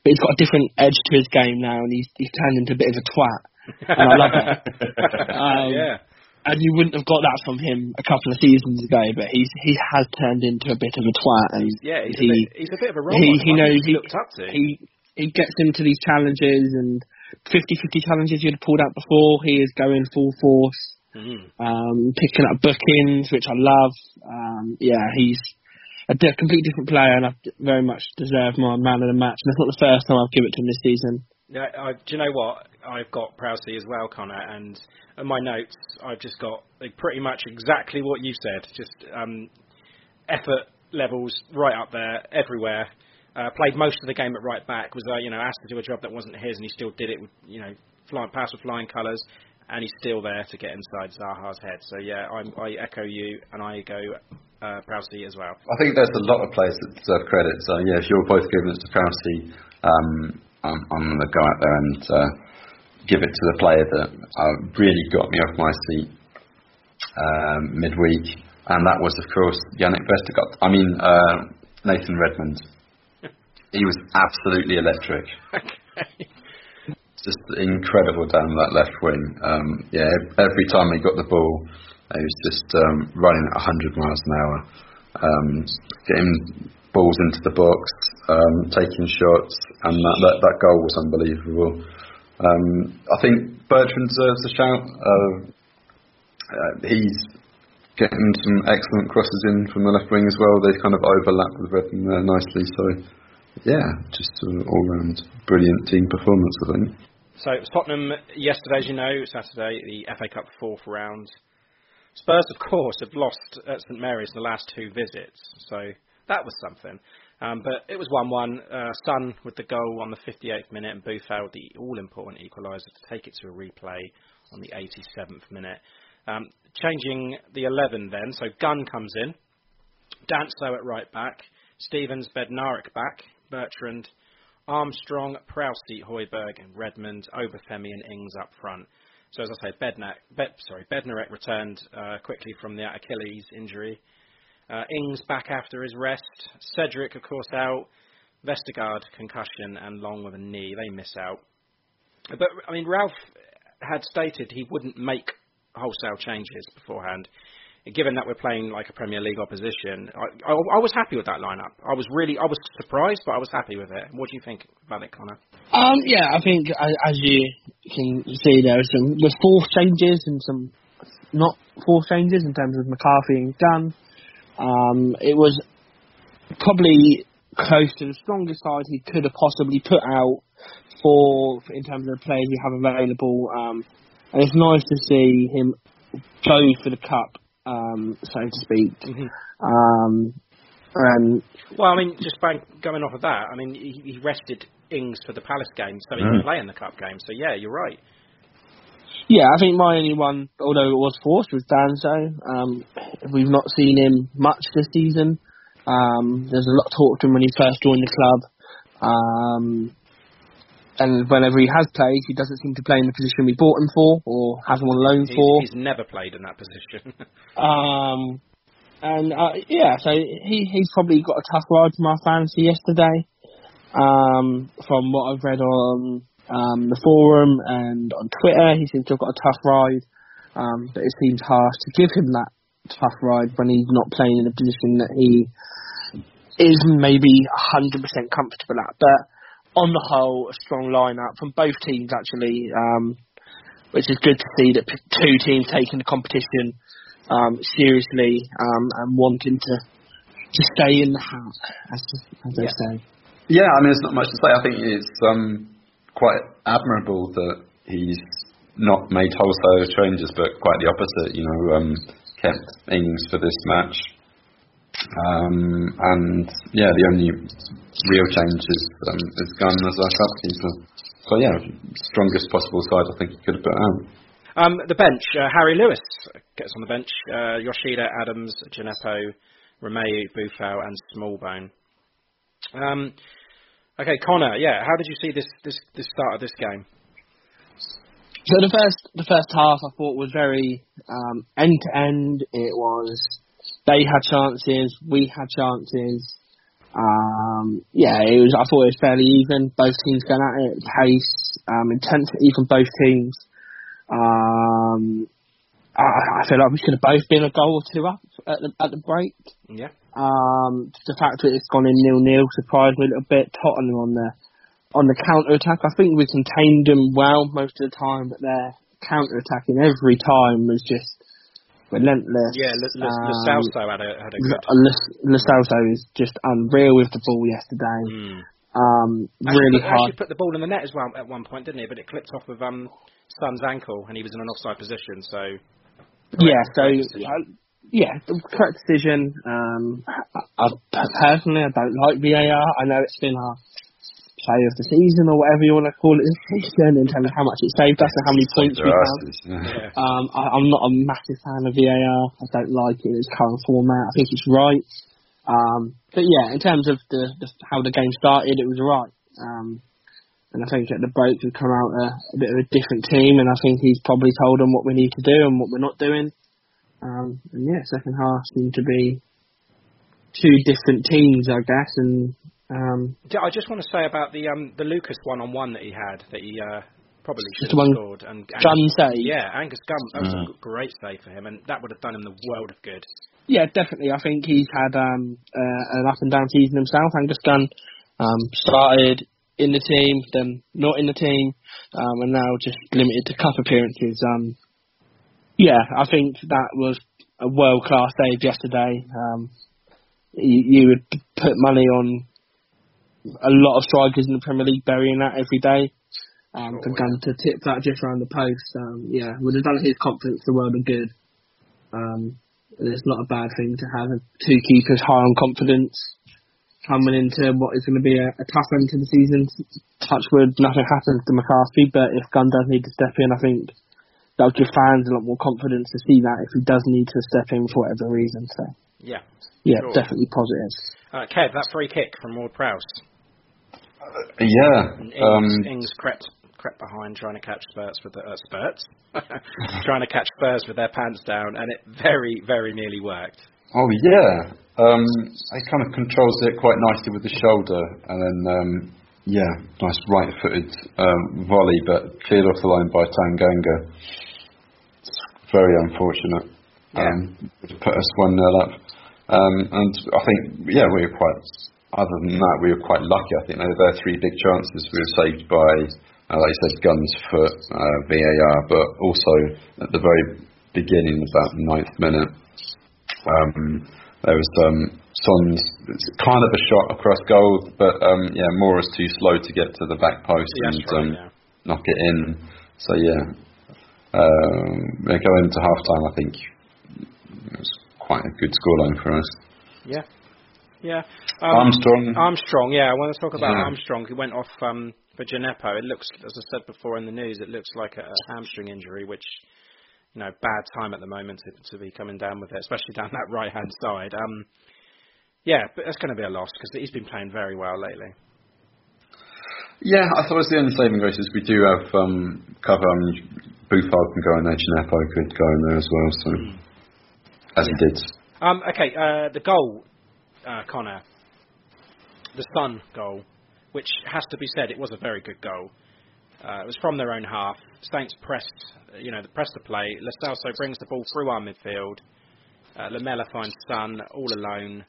But he's got a different edge to his game now, and he's he's turned into a bit of a twat, and I love it. <laughs> Um, yeah. and you wouldn't have got that from him a couple of seasons ago, but he's he has turned into a bit of a twat, and Yeah, he's, he a bit, he's a bit of a role he, he knows he, looked up to. he he gets into these challenges and 50-50 challenges you'd have pulled out before. He is going full force, Mm. um, picking up bookings, which I love. Um, yeah, he's a completely different player, and I very much deserve my man of the match. And it's not the first time I've given it to him this season. Yeah, I, do you know what? I've got Prowsey as well, Connor, and in my notes, I've just got pretty much exactly what you said. Just um, effort levels right up there, everywhere. Uh, played most of the game at right back. Was uh, you know asked to do a job that wasn't his, and he still did it. With, you know, flying pass with flying colours, and he's still there to get inside Zaha's head. So yeah, I'm, I echo you, and I go uh, Prowsey as well. I think there's a lot of players that deserve credit. So yeah, if you're both giving it to Prowsey, um, I'm, I'm going to go out there and uh, give it to the player that uh, really got me off my seat um, midweek, and that was of course Yannick Vestergaard. I mean uh, Nathan Redmond. <laughs> He was absolutely electric. Just incredible down that left wing. Um, yeah, every time he got the ball, he was just um, running at 100 miles an hour, um, getting balls into the box, um, taking shots, and that, that, that goal was unbelievable. Um, I think Bertrand deserves a shout. Uh, uh, he's getting some excellent crosses in from the left wing as well. They kind of overlap with Redmond there nicely. So, yeah, just an all-round brilliant team performance, I think. So it was Tottenham yesterday, as you know, Saturday, the FA Cup fourth round. Spurs, of course, have lost at St Mary's in the last two visits, so that was something. Um, but it was 1-1. Uh, Son with the goal on the 58th minute, and Boufal the all-important equaliser to take it to a replay on the 87th minute. Um, changing the 11 then, so Gunn comes in, Danso at right back, Stephens, Bednarek back, Bertrand, Armstrong, Prowse, Højbjerg, and Redmond, Obafemi and Ings up front. So as I say, Bednar, Bed, sorry, Bednarek returned uh, quickly from the Achilles injury. Uh, Ings back after his rest. Cedric, of course, out. Vestergaard concussion and Long with a knee. They miss out. But I mean, Ralph had stated he wouldn't make wholesale changes beforehand. Given that we're playing like a Premier League opposition, I, I, I was happy with that lineup. I was really, I was surprised, but I was happy with it. What do you think about it, Connor? Um, yeah, I think as you can see, there are some there's four changes and some not four changes in terms of McCarthy and Gunn. Um, it was probably close to the strongest side he could have possibly put out for in terms of the players you have available. Um, and it's nice to see him go for the cup, um, so to speak. Um, and Well, I mean, just by going off of that, I mean, he, he rested Ings for the Palace game, so he Mm. can play in the cup game. So yeah, you're right. Yeah, I think my only one, although it was forced, was Danso. Um, we've not seen him much this season. Um, there's a lot of talk to him when he first joined the club. Um, and whenever he has played, he doesn't seem to play in the position we bought him for or have him on loan He's, for. he's never played in that position. <laughs> Um, and uh, yeah, so he he's probably got a tough ride from our fantasy yesterday. Um, from what I've read on um, the forum and on Twitter, he seems to have got a tough ride. Um, but it seems harsh to give him that tough ride when he's not playing in a position that he is maybe 100% comfortable at. But on the whole, a strong lineup from both teams actually, um, which is good to see that two teams taking the competition um, seriously um, and wanting to to stay in the house, as, as they say. Yeah, I mean, it's not much to say. I think it's um, quite admirable that he's not made wholesale changes, but quite the opposite. You know, um, kept Ings for this match, um, and yeah, the only real change is um, is Gunn as our. So yeah, strongest possible side I think he could have put out. Um, the bench, uh, Harry Lewis gets on the bench. Uh, Yoshida, Adams, Djenepo, Romeu, Boufal, and Smallbone. Um, okay, Connor. Yeah, how did you see this this this start of this game? So the first the first half I thought was very um, end to end. It was they had chances, we had chances. Um, yeah, it was. I thought it was fairly even. Both teams going at it, pace, um, intensity from both teams. Um, I, I feel like we could have both been a goal or two up at the at the break. Yeah. Um, the fact that it's gone in nil nil surprised me a little bit. Tottenham on the on the counter attack, I think we contained them well most of the time, but their counter attacking every time was just relentless. Yeah, Lo Um, had a had a good. Lo Celso is just unreal with the ball yesterday. Mm. Um, really put, hard. actually put the ball in the net as well at one point, didn't he? But it clipped off of um Son's ankle, and he was in an offside position. So Yeah, so yeah, correct decision. Um, I, I, personally, I don't like VAR. I know it's been our play of the season or whatever you want to call it this season in terms of how much it saved us and how many points we have. Um, I, I'm not a massive fan of VAR. I don't like it in its current format. I think it's right. Um, but yeah, in terms of the, the how the game started, it was right. Um, and I think at the break we come out a, a bit of a different team, and I think he's probably told them what we need to do and what we're not doing. Um, and yeah, second half seemed to be two different teams, I guess, and um, I just want to say about the um the Lucas one on one that he had that he uh, probably should have one scored and Gunn Angus- save? Yeah, Angus Gunn. That was a Mm. g- great save for him, and that would have done him the world of good. Yeah, definitely. I think he's had um, uh, an up and down season himself. Angus Gunn um, started in the team, then not in the team, um, and now just limited to cup appearances. Um, yeah, I think that was a world class save yesterday. Um, you, you would put money on a lot of strikers in the Premier League burying that every day. Um, for Gunn to tip that just around the post, um, yeah, would have done his confidence the world of good. Um, it's not a bad thing to have two keepers high on confidence. coming into what is going to be a, a tough end to the season. Touchwood, nothing happens to McCarthy, but if Gunn does need to step in, I think that'll give fans a lot more confidence to see that if he does need to step in for whatever reason. So Yeah. yeah, Sure. definitely positive. Uh, Kev, that free kick from Ward Prowse. Yeah. And Ings, Um, Ings crept crept behind trying to catch Spurs with the uh, Spurs, <laughs> trying to catch Spurs with their pants down, and it very very nearly worked. oh yeah. Um, he kind of controls it quite nicely with the shoulder, and then um, yeah, nice right-footed um, volley, but cleared off the line by Tanganga. Very unfortunate. Um, put us one 0 up. Um, and I think yeah, we were quite. Other than that, we were quite lucky. I think there were three big chances we were saved by, uh, like you said, Gunn's foot, uh, VAR, but also at the very beginning, about the ninth minute, um, there was um, Son's kind of a shot across goal, but um, yeah, Moura's too slow to get to the back post Yeah, and right, um, yeah. knock it in. So yeah, um, going into half time, I think it was quite a good scoreline for us. Yeah. Yeah. Armstrong. Armstrong, yeah. I want to talk about Yeah. Armstrong, He went off um, for Djenepo. It looks, as I said before in the news, it looks like a, a hamstring injury, which, you know, bad time at the moment to, to be coming down with it, especially <laughs> down that right hand side. Um, yeah, but that's going to be a loss because he's been playing very well lately. Yeah, I suppose the only saving grace is we do have um, cover. I mean, Boufal can go in there, Djenepo could go in there as well. So, as he did. Um, okay, uh, the goal, uh, Connor, the Son goal, which has to be said, it was a very good goal. Uh, it was from their own half. Saints pressed, uh, you know, pressed the play. Lo Celso brings the ball through our midfield. Uh, Lamela finds Son all alone,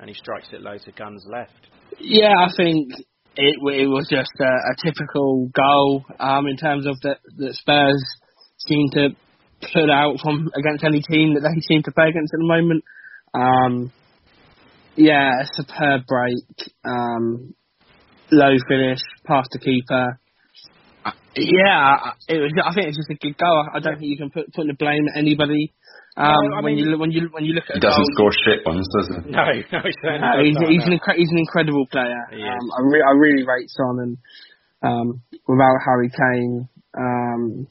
and he strikes it low to Gunn's left. Yeah, I think it it was just a, a typical goal um, in terms of that the Spurs seem to put out from against any team that they seem to play against at the moment. Um, yeah, a superb break, um, low finish, past the keeper. Uh, Yeah, it was. I think it's just a good goal. I don't think you can put put the blame at anybody. Um, No, when mean- you look- when you when you look at He a doesn't goal, score shit ones, does he? No, <laughs> no, he no, does he's, not, he's, no. an incre- he's an incredible player. Um, I, re- I really rate Son, and um, without Harry Kane, um,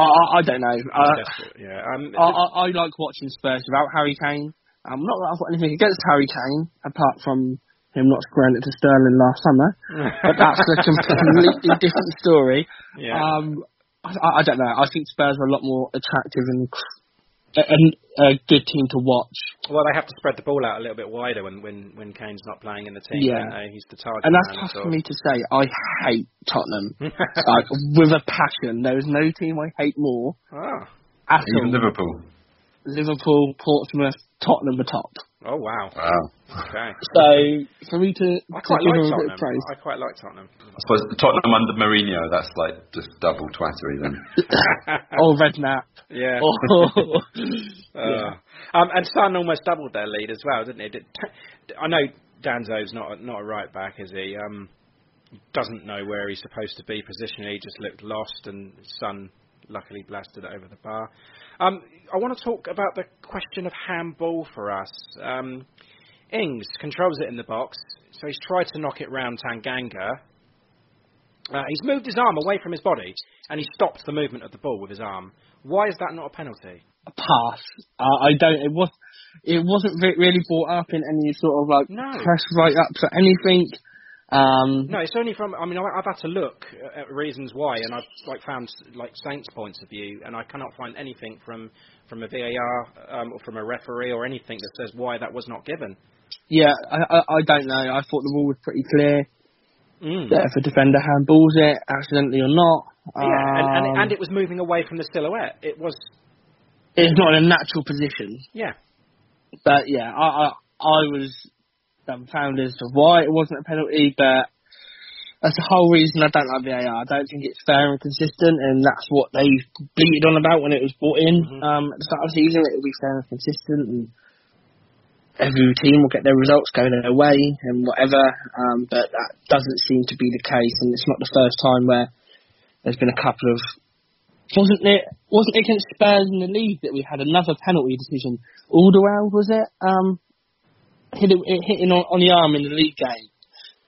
I, I, don't know. Desperate, yeah. Um, I, I, I like watching Spurs without Harry Kane. Um, not that I've got anything against Harry Kane, apart from him not squaring it to Sterling last summer, but that's a <laughs> completely different story. yeah. Um, I, I don't know. I think Spurs are a lot more attractive and and a good team to watch. Well, they have to spread the ball out a little bit wider when when, when Kane's not playing in the team. Yeah. don't they? he's the target. And that's tough for me to say. I hate Tottenham <laughs> like with a passion. There is no team I hate more Ah. at Even all. Liverpool. Liverpool, Portsmouth, Tottenham, the top. Oh wow. Wow. Okay. So for me to, I to quite give like a bit Tottenham. of I quite like Tottenham. I suppose Tottenham under Mourinho, that's like just double twattery then. <laughs> or Redknapp, Yeah. or <laughs> Uh, <laughs> um, and Son almost doubled their lead as well, didn't he? Did, I know Danso's not a, not a right back, is he? Um, doesn't know where he's supposed to be positionally. He just looked lost, and Son luckily blasted it over the bar. Um, I want to talk about the question of handball for us. Um, Ings controls it in the box, so he's tried to knock it round Tanganga. Uh, he's moved his arm away from his body, and he stopped the movement of the ball with his arm. Why is that not a penalty? a pass. Uh, I don't. It was. It wasn't re- really brought up in any sort of like No. press write ups or anything. Um, No, it's only from. I mean, I- I've had to look at reasons why, and I've like found like Saints' points of view, and I cannot find anything from from a VAR um, or from a referee or anything that says why that was not given. yeah, I, I, I don't know. I thought the rule was pretty clear. Mm. that if a defender handballs it, accidentally or not, Yeah, and, and, um, and it was moving away from the silhouette. It was, it's not in a natural position. yeah, But yeah, I I, I was dumbfounded as to why it wasn't a penalty, but that's the whole reason I don't like VAR. I don't think it's fair and consistent, and that's what they bleated on about when it was brought in Mhm. um, at the start of the season. It'll be fair and consistent, and every team will get their results going their way and whatever. Um, but that doesn't seem to be the case, and it's not the first time where there's been a couple of wasn't it wasn't it against Spurs in the league that we had another penalty decision? Alderweireld was it? Um, hit it, it hitting on, on the arm in the league game,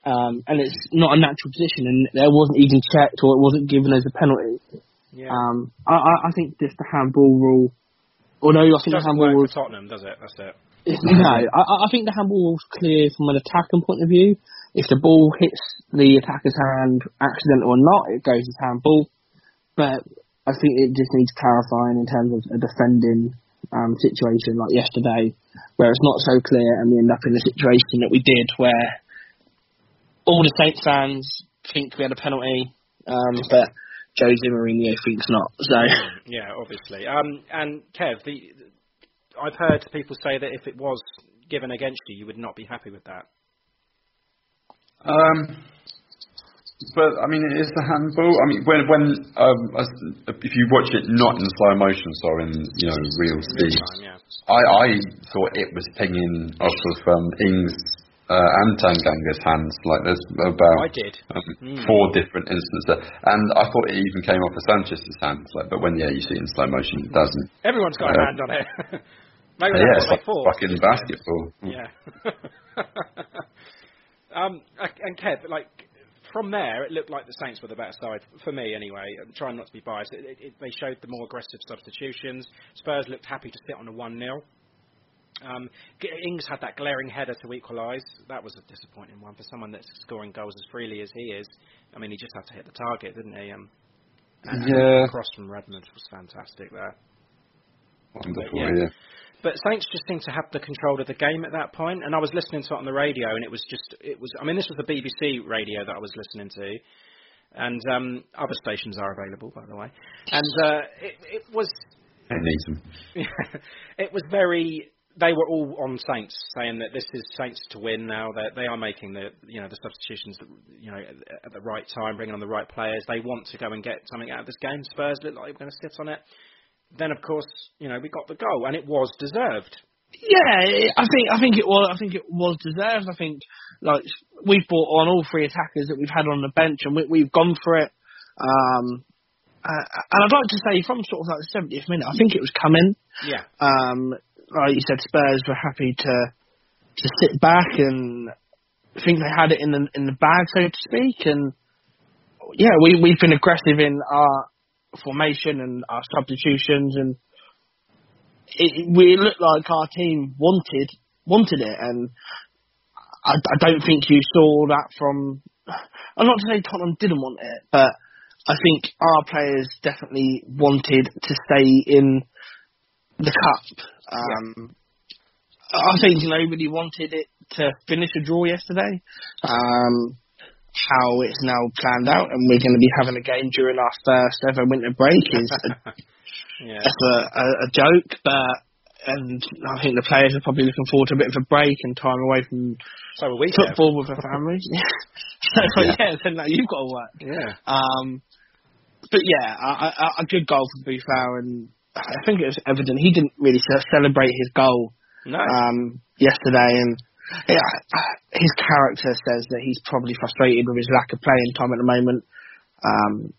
um, and it's not a natural position, and there wasn't even checked or it wasn't given as a penalty. Yeah. Um, I, I I think just the handball rule, although I think the handball rule Tottenham, does it? That's it. No, I, I think the handball rule's clear from an attacking point of view. If the ball hits the attacker's hand, accidental or not, it goes as handball. But I think it just needs clarifying in terms of a defending um, situation like yesterday, where it's not so clear and we end up in the situation that we did, where all the Saints fans think we had a penalty, um, but Jose Mourinho thinks not. So <laughs> Yeah, obviously. Um, and Kev, the, I've heard people say that if it was given against you, you would not be happy with that. Um, but I mean, it is the handball. I mean, when when um, if you watch it not in slow motion, so in you know real speed, time, yeah. I I thought it was pinging off of um, Ings uh, and Tanganga's hands. Like there's about I did. um, Mm. four different instances, and I thought it even came off of Sanchez's hands. Like, but when yeah, you see it in slow motion, it doesn't. Everyone's got a Uh, hand on it. <laughs> Maybe yeah, it's like thought. fucking basketball. Yeah. <laughs> um, and Kev, like from there, it looked like the Saints were the better side for me, anyway. I'm trying not to be biased. It, it, they showed the more aggressive substitutions. Spurs looked happy to sit on a one 0 um, Ings had that glaring header to equalise. That was a disappointing one for someone that's scoring goals as freely as he is. I mean, he just had to hit the target, didn't he? Um, and Yeah. the cross from Redmond was fantastic there. Wonderful, yeah. yeah. But Saints just seemed to have the control of the game at that point, and I was listening to it on the radio, and it was just, it was. I mean, this was the BBC radio that I was listening to, and um, other stations are available, by the way, and uh, it, it was, It needs them. <laughs> it was very. They were all on Saints, saying that this is Saints to win now. That they are making the, you know, the substitutions, you know, at the right time, bringing on the right players. They want to go and get something out of this game. Spurs look like they're going to sit on it. Then, of course, you know, we got the goal, and it was deserved. Yeah, I think I think it was I think it was deserved. I think like we've brought on all three attackers that we've had on the bench, and we, we've gone for it. Um, uh, and I'd like to say from sort of like the 70th minute, I think it was coming. Yeah. Um, like you said, Spurs were happy to to sit back and think they had it in the in the bag, so to speak. And yeah, we we've been aggressive in our formation and our substitutions, and it, we looked like our team wanted wanted it. And I, I don't think you saw that from. I'm not to say Tottenham didn't want it, but I think our players definitely wanted to stay in the cup. Um, I think nobody wanted it to finish a draw yesterday. Um, how it's now planned out, and we're going to be having a game during our first ever winter break is <laughs> a, Yeah. a, a, a joke, but and I think the players are probably looking forward to a bit of a break and time away from So we. Football with their families. <laughs> so yeah, so now you've got to work. Yeah. Um, but yeah, a, a, a good goal from Boufal, and I think it was evident he didn't really celebrate his goal No. um, yesterday, and yeah, his character says that he's probably frustrated with his lack of playing time at the moment. Um,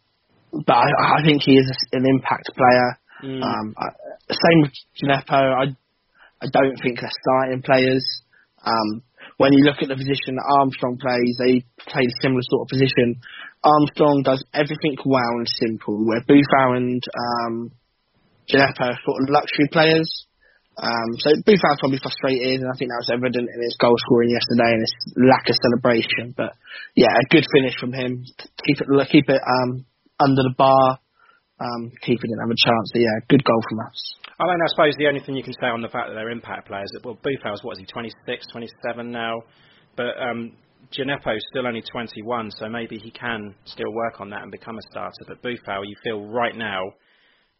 but I, I think he is an impact player. Mm. Um, I, same with Djenepo. I I don't think they're starting players. Um, when you look at the position that Armstrong plays, they play a similar sort of position. Armstrong does everything well and simple, where Boufal and um, Djenepo are sort of luxury players. Um, so Boufal's probably frustrated, and I think that was evident in his goal scoring yesterday and his lack of celebration. But yeah, a good finish from him. Keep it keep it um, under the bar. Um, keep it and have a chance. So yeah, good goal from us. I mean, I suppose the only thing you can say on the fact that they're impact players, that well, Boufal's what is he, 26, 27 now, but um, Djenepo's still only 21, so maybe he can still work on that and become a starter. But Boufal, you feel right now,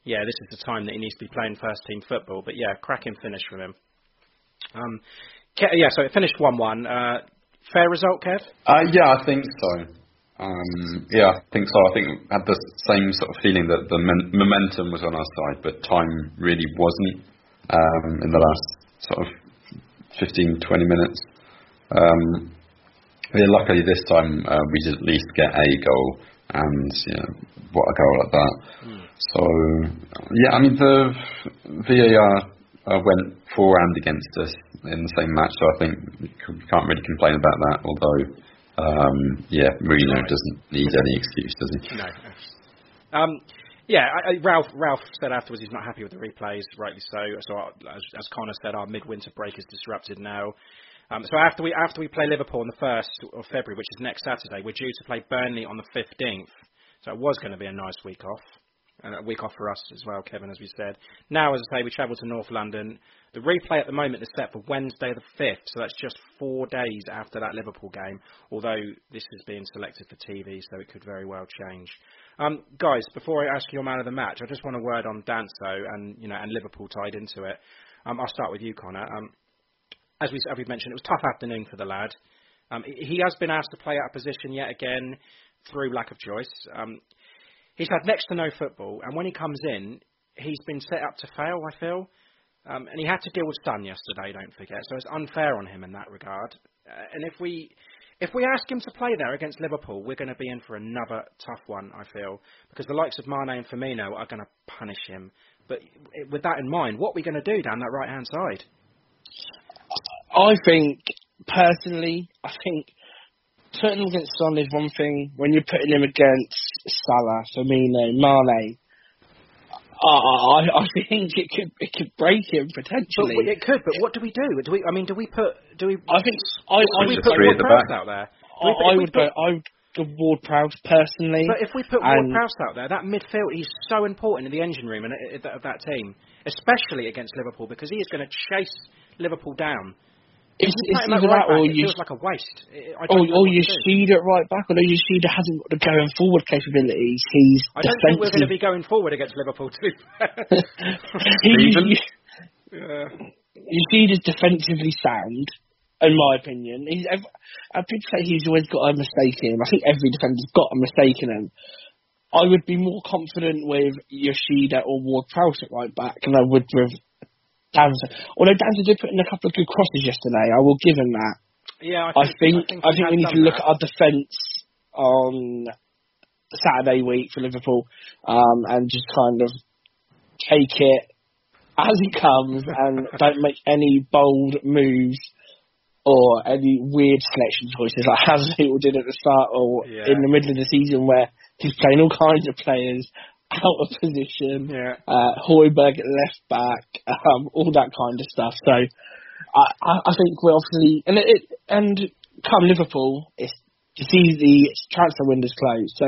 yeah, this is the time that he needs to be playing first team football. But yeah, cracking finish from him. Um, Ke- yeah, so it finished 1-1. Uh, fair result, Kev? Uh, yeah, I think so. Um, yeah, I think so. I think I had the same sort of feeling that the men- momentum was on our side, but time really wasn't um, in the last sort of 15, 20 minutes. Um, yeah, luckily this time uh, we did at least get a goal, and you know, what a goal at that. So yeah, I mean the VAR uh, went for and against us in the same match, so I think we can't really complain about that. Although, um, yeah, Mourinho doesn't need any excuse, does he? No. Um, yeah, I, I, Ralph. Ralph said afterwards he's not happy with the replays, rightly so. So uh, as, as Connor said, our midwinter break is disrupted now. Um, so after we after we play Liverpool on the first of February, which is next Saturday, we're due to play Burnley on the fifteenth. So it was going to be a nice week off, and a week off for us as well, Kevin, as we said. Now, as I say, we travel to North London. The replay at the moment is set for Wednesday the fifth, so that's just four days after that Liverpool game. Although this is being selected for TV, so it could very well change. Um, guys, before I ask your man of the match, I just want a word on Danso and you know and Liverpool tied into it. Um, I'll start with you, Connor. Um, as we as we mentioned, it was a tough afternoon for the lad. Um, he he has been asked to play out of position yet again through lack of choice. Um, he's had next to no football, and when he comes in, he's been set up to fail. I feel, um, and he had to deal with Son yesterday. Don't forget, so it's unfair on him in that regard. Uh, and if we if we ask him to play there against Liverpool, we're going to be in for another tough one. I feel because the likes of Mane and Firmino are going to punish him. But with that in mind, what are we going to do down that right hand side? I think personally, I think putting against Son is one thing. When you're putting him against Salah, Firmino, Mane, I, I think it could it could break him potentially. But it could. But what do we do? Do we? I mean, do we put? Do we? I think I, I we would put go- Ward Prowse out there? Do we I, put- I if we would go. I would go Ward Prowse personally. But if we put Ward Prowse out there, that midfield, he's so important in the engine room and uh, of that team, especially against Liverpool, because he is going to chase Liverpool down. It's, If we it's play him at either right that or back, it you feels like a waste. I- I or, don't know or what you to do. At right back, although Yoshida hasn't got the going forward capabilities. He's I don't think we're going to defensive. be going forward against Liverpool. too. be <laughs> fair. He- yeah. Yoshida's defensively sound, in my opinion. He's, ev- uh, say he's always got a mistake in him. I think every defender's got a mistake in him. I would be more confident with Yoshida or Ward Prowse at right back than I would with Danza. Although Danza did put in a couple of good crosses yesterday, I will give him that. Yeah, I think I think, he we need to look that. at our defence on Saturday week for Liverpool um, and just kind of take it as it comes and <laughs> don't make any bold moves or any weird selection choices like <laughs> Hazel did at the start or Yeah. in the middle of the season where he's playing all kinds of players out of position. Yeah. Uh, Højbjerg at left back, um, all that kind of stuff. So I, I, I think we're obviously and it, it and come Liverpool, it's you see the transfer window's closed, so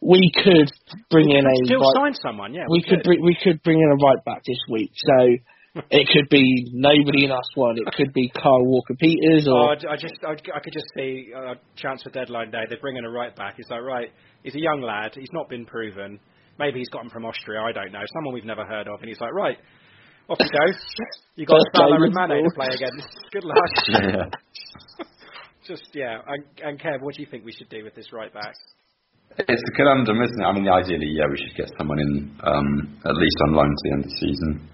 we could bring in a Still right, sign someone, yeah. we could bring we could bring in a right back this week. So <laughs> it could be nobody in us one. It could be Carl Walker Peters Oh, or I, I just, I, I could just see uh, chance for deadline day. They bring in a right back. It's like, right, he's a young lad. He's not been proven. Maybe he's got him from Austria. I don't know. Someone we've never heard of. And he's like, right, off you go. <laughs> You got Salah and Mane to play against. Good luck. <laughs> Yeah. <laughs> just yeah. And, and Kev, what do you think we should do with this right back? It's a conundrum, isn't it? I mean, ideally, yeah, we should get someone in um, at least on loan to the end of the season.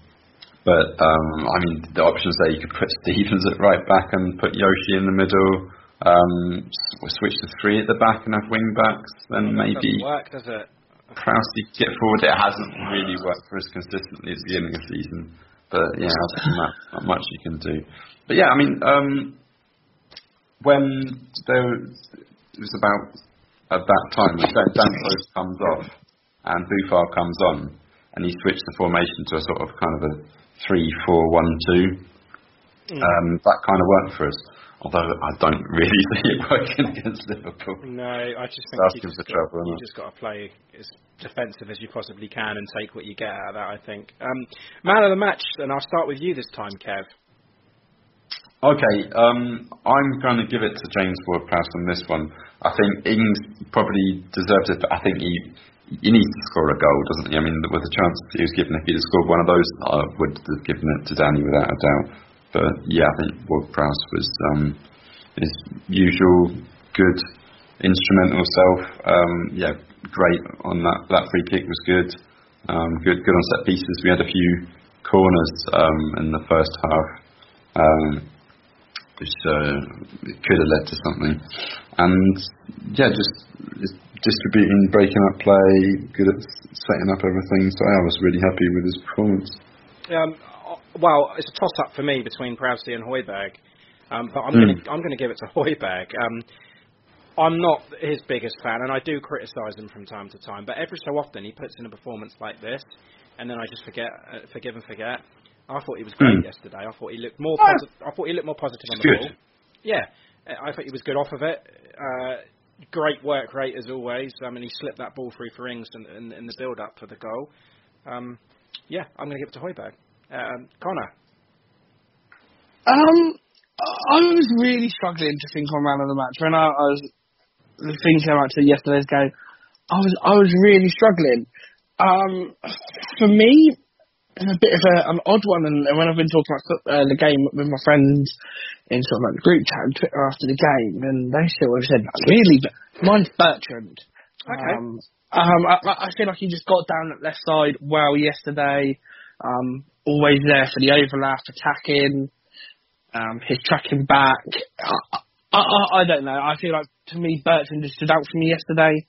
But um, I mean, the options there you could put Stephens at right back and put Yoshi in the middle. Um, s- switch to three at the back and have wing backs. Then maybe work, does it? Prowse get forward. It hasn't really worked for us consistently at the beginning of the season. But yeah, that, not much you can do. But yeah, I mean, um, when there it was about at that time when Dan comes off and Boufal comes on, and he switched the formation to a sort of kind of a three-four-one-two. Um, that kind of worked for us. Although I don't <laughs> really see it working against Liverpool. No, I just think you just, got, trouble, you just got to play as defensive as you possibly can and take what you get out of that. I think. Um, man of the match, and I'll start with you this time, Kev. Okay, um, I'm going to give it to James Ward-Prowse on this one. I think Ings probably deserves it, but I think he he needs to score a goal, doesn't he? I mean, with the chance he was given, if he'd have scored one of those, I would have given it to Danny without a doubt. But yeah, I think Ward-Prowse was um, his usual good instrumental self. Um, yeah, great on that. That free kick was good. Um, good, good on set pieces. We had a few corners um, in the first half. Um, which uh, could have led to something. And yeah, just, distributing, breaking up play, good at setting up everything. So I was really happy with his performance. Um, well, it's a toss up for me between Prowsey and Højbjerg, um, but I'm Hmm. going to I'm going to give it to Højbjerg. Um, I'm not his biggest fan, and I do criticise him from time to time. But every so often, he puts in a performance like this, and then I just forget, uh, forgive and forget. I thought he was great Hmm. yesterday. I thought he looked more. Oh. Posi- I thought he looked more positive on the Good. ball. Yeah, I thought he was good off of it. Uh, great work rate as always. I mean, he slipped that ball through for Ings in, in, in the build-up for the goal. Um, yeah, I'm going to give it to Højbjerg. Um, Connor. Um, I was really struggling to think on man of the match when I, I was thinking about to yesterday's game. I was I was really struggling. Um, for me, it's a bit of a, an odd one, and, when I've been talking about uh, the game with my friends in sort of like the group chat and Twitter after the game, and they still have said really, but mine's Bertrand. Okay. Um, um, I, I I feel like he just got down that left side well yesterday. Um, always there for the overlap, attacking. Um, his tracking back. I, I, I, don't know. I feel like to me Bertrand just stood out for me yesterday.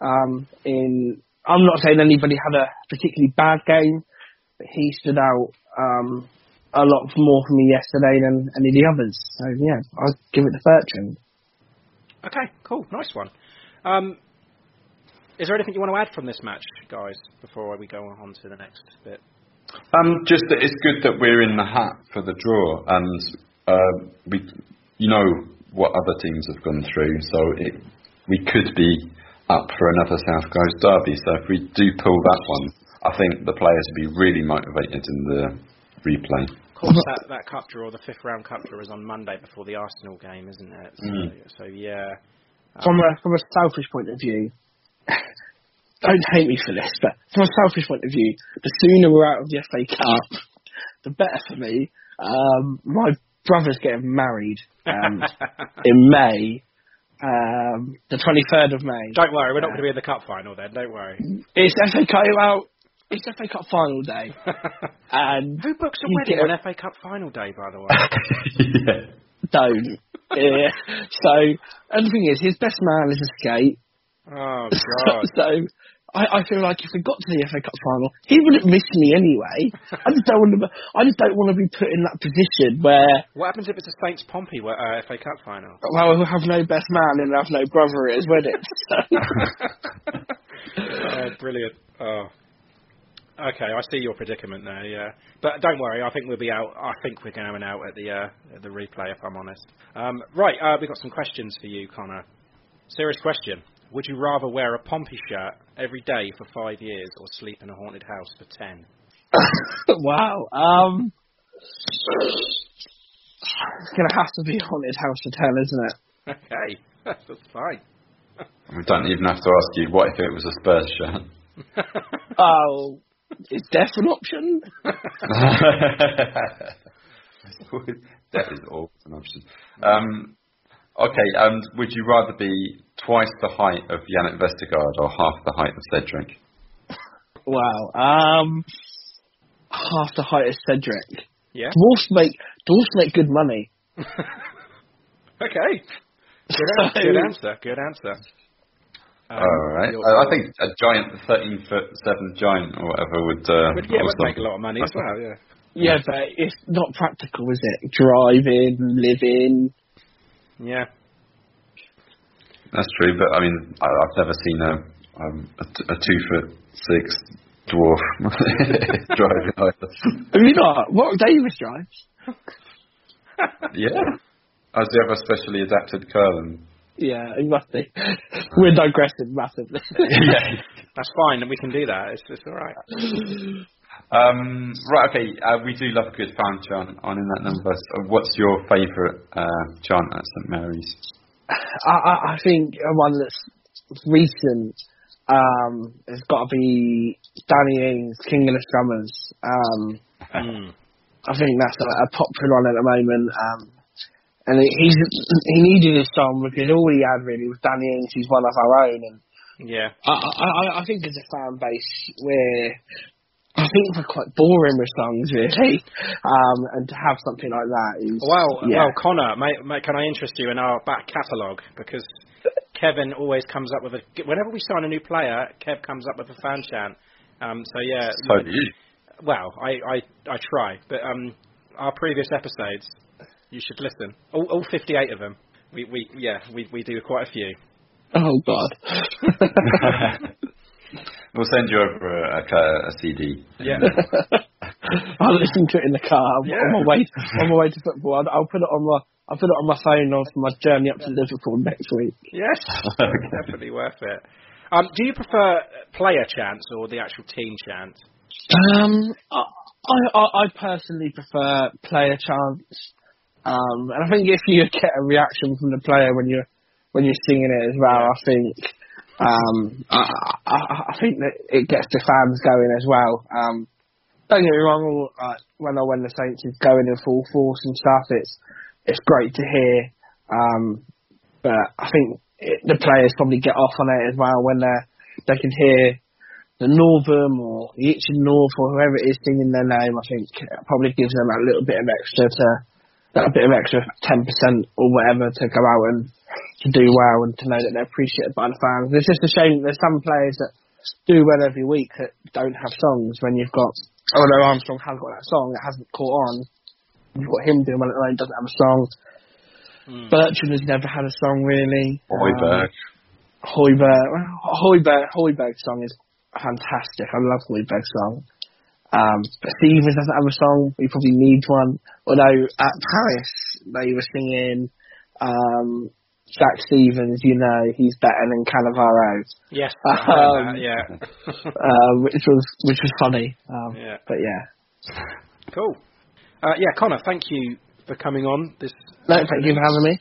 Um, in I'm not saying anybody had a particularly bad game, but he stood out um, a lot more for me yesterday than any of the others. So yeah, I'll give it to Bertrand. Okay, cool, nice one. Um, is there anything you want to add from this match, guys, before we go on to the next bit? Um, just that it's good that we're in the hat for the draw, and uh, we, you know, what other teams have gone through. So it, we could be up for another South Coast derby. So if we do pull that one, I think the players will be really motivated in the replay. Of course, that, that cup draw, the fifth round cup draw, is on Monday before the Arsenal game, isn't it? So, Mm. so yeah. From a from a selfish point of view, don't hate me for this, but from a selfish point of view, the sooner we're out of the FA Cup, the better for me. Um, my brother's getting married um, <laughs> in May, um, the 23rd of May. Don't worry, we're not going to be in the cup final then. Don't worry. It's FA Cup. Well, it's FA Cup final day, <laughs> and Who books a wedding on FA Cup final day, by the way? <laughs> yeah. don't. yeah. So, and the thing is, his best man is a skate. oh God. so I, I feel like if we got to the FA Cup final, he wouldn't miss me anyway. I just don't want to. I just don't want to be put in that position where What happens if it's a Saints Pompey uh, FA Cup final? well we'll have no best man and have no brother at his wedding. So. oh, brilliant. Oh. Okay, I see your predicament there. Yeah, but don't worry. I think we'll be out. I think we're going out at the uh, at the replay, if I'm honest. Um, right, uh, we've got some questions for you, Connor. Serious question: Would you rather wear a Pompey shirt every day for five years, or sleep in a haunted house for ten? <coughs> wow. Um, it's gonna have to be haunted house for ten, isn't it? Okay, <laughs> that's fine. We don't even have to ask you what if it was a Spurs shirt. <laughs> Oh, is death an option? <laughs> that is always an option. Um, okay, and would you rather be twice the height of Yannick Vestergaard or half the height of Cedric? Wow. Um, half the height of Cedric. Yeah. Dwarfs make dwarfs make good money. <laughs> Okay. Good, <laughs> an- good answer. Good answer. Um, All right. I, I think a giant, thirteen foot seven giant or whatever would. Uh, But yeah, would make a lot of money as well. Yeah. Yeah, but it's not practical, is it? Driving, living. Yeah. That's true, but I mean, I, I've never seen a um, a, t- a two foot six dwarf <laughs> driving either. Have you not? Warwick Davis drives? Yeah. As the other specially adapted curling. Yeah, it must be. We're digressing massively. <laughs> yeah. That's fine. We can do that. It's, it's all right. Um, right, okay. Uh, we do love a good fan chant on in that number. So what's your favourite uh, chant at St Mary's? I, I, think one that's recent um, has got to be Danny Ings, King of the Strummers. Um, Mm. I think that's a, a popular one at the moment. Um, and he- he's he needed a song because all he had really was Danny Ings, who's one of our own. And Yeah. I, I, I- I think as a fan base, we're I think we're quite boring with songs really. Um, and to have something like that is Well, yeah. well, Connor, may, may, can I interest you in our back catalogue? Because Kevin always comes up with a. Whenever we sign a new player, Kev comes up with a fan chant. Um, so yeah, So do you. well, I, I I try, but um, our previous episodes, you should listen. All, all 58 of them. We we yeah we we do quite a few. Oh God. <laughs> <laughs> We'll send you over a, a, a CD. Yeah. <laughs> I'll listen to it in the car on Yeah. my way on my way to football. I'll, I'll put it on my I'll put it on my phone on for my journey up to Liverpool next week. Yes, <laughs> definitely worth it. Um, do you prefer player chants or the actual team chant? Um, I, I, I personally prefer player chants, um, and I think if you get a reaction from the player when you're when you're singing it as well, I think um, I, I, think that it gets the fans going as well. Um, don't get me wrong, uh, when I when the Saints is going in full force and stuff, it's it's great to hear. Um, but I think it, the players probably get off on it as well when they they can hear the Northam or the Itchen North or whoever it is singing their name. I think it probably gives them a little bit of extra to a bit of extra ten percent or whatever to go out and to do well and to know that they're appreciated by the fans. It's just a shame that there's some players that do well every week that don't have songs when you've got although Armstrong has got that song, it hasn't caught on. You've got him doing well at the moment, doesn't have a song. Bertrand has never had a song really. Højbjerg. Um, Højbjerg, well, Højbjerg, Højbjerg's song is fantastic. I love Højbjerg's song. Um, but Stephens doesn't have a song. He probably needs one. Although at Paris they were singing um, Jack Stephens. You know he's better than Cannavaro. Yes, <laughs> Um, that, yeah. uh, <laughs> which was which was funny. Um, Yeah. But yeah, Cool. Uh, yeah, Connor, thank you for coming on. This. no, thank you for having me.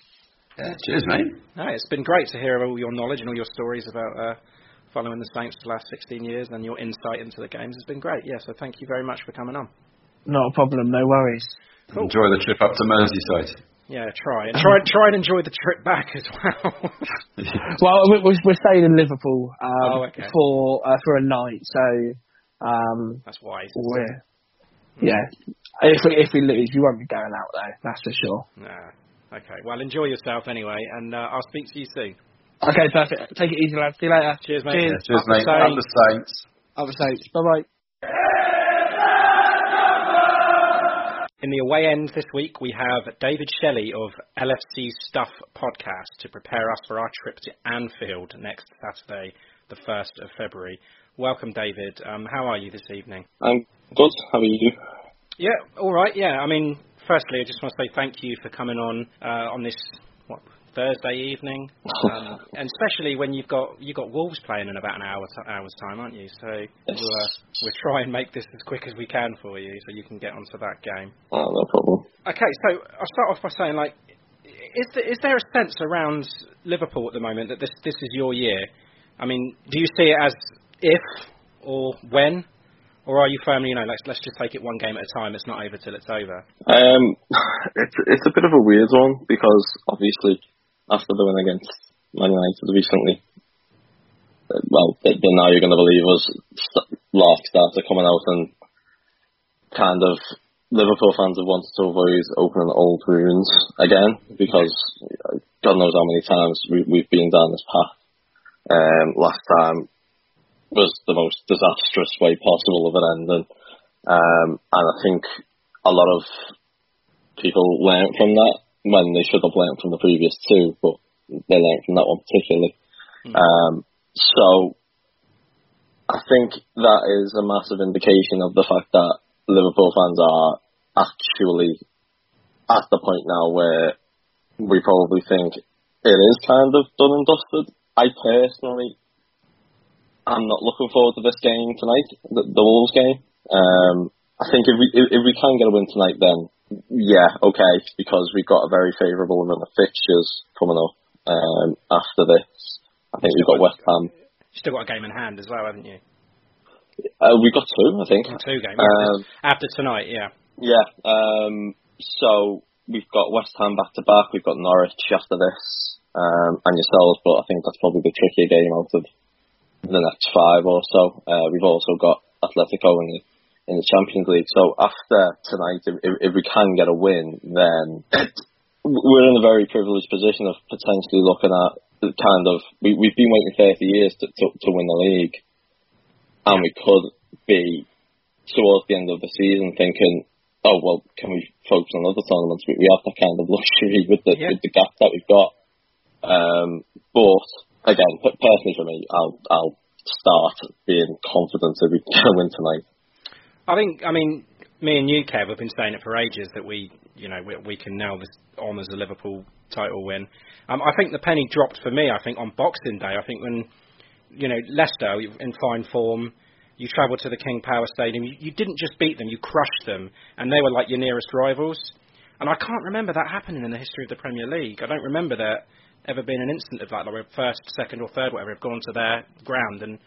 Yeah, cheers, mate. No, it's been great to hear all your knowledge and all your stories about uh, following the Saints for the last 16 years and your insight into the games. It's been great. Yeah, so thank you very much for coming on. Not a problem. No worries. Cool. Enjoy the trip up to Merseyside. Yeah, try and try try and enjoy the trip back as well. <laughs> Well, we- we're, we're staying in Liverpool um, Oh, okay. for uh, for a night, so um, That's wise. we're yeah. If we if we lose, we won't be going out though. That's for sure. Nah. Okay. Well, enjoy yourself anyway, and uh, I'll speak to you soon. Okay, perfect. Take it easy, lads. See you later. Cheers, mate. Cheers. Cheers, Up the mate. Up Saints. the Saints. Other Saints. Bye bye. In the away end this week, we have David Shelley of LFC Stuff podcast to prepare us for our trip to Anfield next Saturday, the 1st of February. Welcome, David. Um, how are you this evening? I'm good. How are you? Yeah, all right. Yeah, I mean, firstly, I just want to say thank you for coming on uh, on this what Thursday evening, <laughs> um, and especially when you've got you've got Wolves playing in about an hour hour's time, aren't you? So we'll, uh, we'll try and make this as quick as we can for you, so you can get onto that game. Oh, no problem. Okay, so I'll start off by saying, like, is there, is there a sense around Liverpool at the moment that this this is your year? I mean, do you see it as if or when, or are you firmly, you know, let's let's just take it one game at a time. It's not over till it's over. Um, <laughs> it's it's a bit of a weird one because obviously after the win against Man United recently, uh, well, then now you're going to believe us. Lark started coming out and kind of Liverpool fans have wanted to avoid opening old wounds again because uh, God knows how many times we, we've been down this path. Um, last time was the most disastrous way possible of it ending. Um, and I think a lot of people learnt from that when they should have learnt from the previous two, but they learnt from that one particularly. Um, so I think that is a massive indication of the fact that Liverpool fans are actually at the point now where we probably think it is kind of done and dusted. I personally I'm not looking forward to this game tonight, the, the Wolves game. Um, I think if we if, if we can get a win tonight, then yeah, okay, because we've got a very favourable run of fixtures coming up um, after this. I think we've got West Ham. Still got a game in hand as well, haven't you? Uh, we've got two, I think. Two games Um, after tonight. Yeah. Yeah. Um, so we've got West Ham back to back. We've got Norwich after this, um, and yourselves. But I think that's probably the trickier game out of the next five or so. Uh, we've also got Atletico in the in the Champions League. So after tonight, if, if if we can get a win, then <clears throat> we're in a very privileged position of potentially looking at the kind of we we've been waiting 30 years to to, to win the league, and we could be towards the end of the season thinking, oh well, can we focus on other tournaments? We, we have that kind of luxury <laughs> with the Yeah. with the gap that we've got. Um, but again, personally for me, I'll I'll start being confident that we can <laughs> win tonight. I think, I mean, me and you, Kev, have been saying it for ages that we, you know, we, we can nail this on as a Liverpool title win. Um, I think the penny dropped for me. I think on Boxing Day. I think when, you know, Leicester in fine form, you travelled to the King Power Stadium. You, you didn't just beat them, you crushed them, and they were like your nearest rivals. And I can't remember that happening in the history of the Premier League. I don't remember there ever being an instant of that, like where first, second, or third, whatever, have gone to their ground and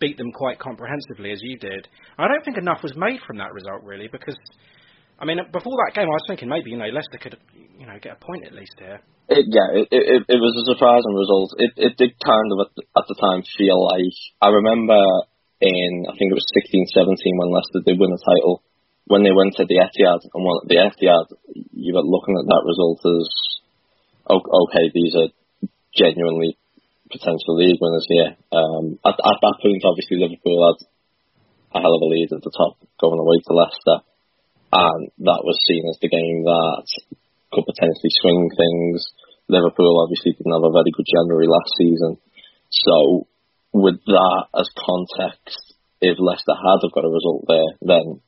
beat them quite comprehensively as you did. I don't think enough was made from that result really because I mean before that game I was thinking maybe you know Leicester could you know get a point at least here. It, yeah, it, it it was a surprising result. It it did kind of at the, at the time feel like I remember in I think it was 16, 17 when Leicester did win the title when they went to the Etihad and won the Etihad. You were looking at that result as okay, these are genuinely potential league winners here. Um, at, at that point, obviously Liverpool had a hell of a lead at the top going away to Leicester, and that was seen as the game that could potentially swing things. Liverpool obviously didn't have a very good January last season, so with that as context, if Leicester had have got a result there, then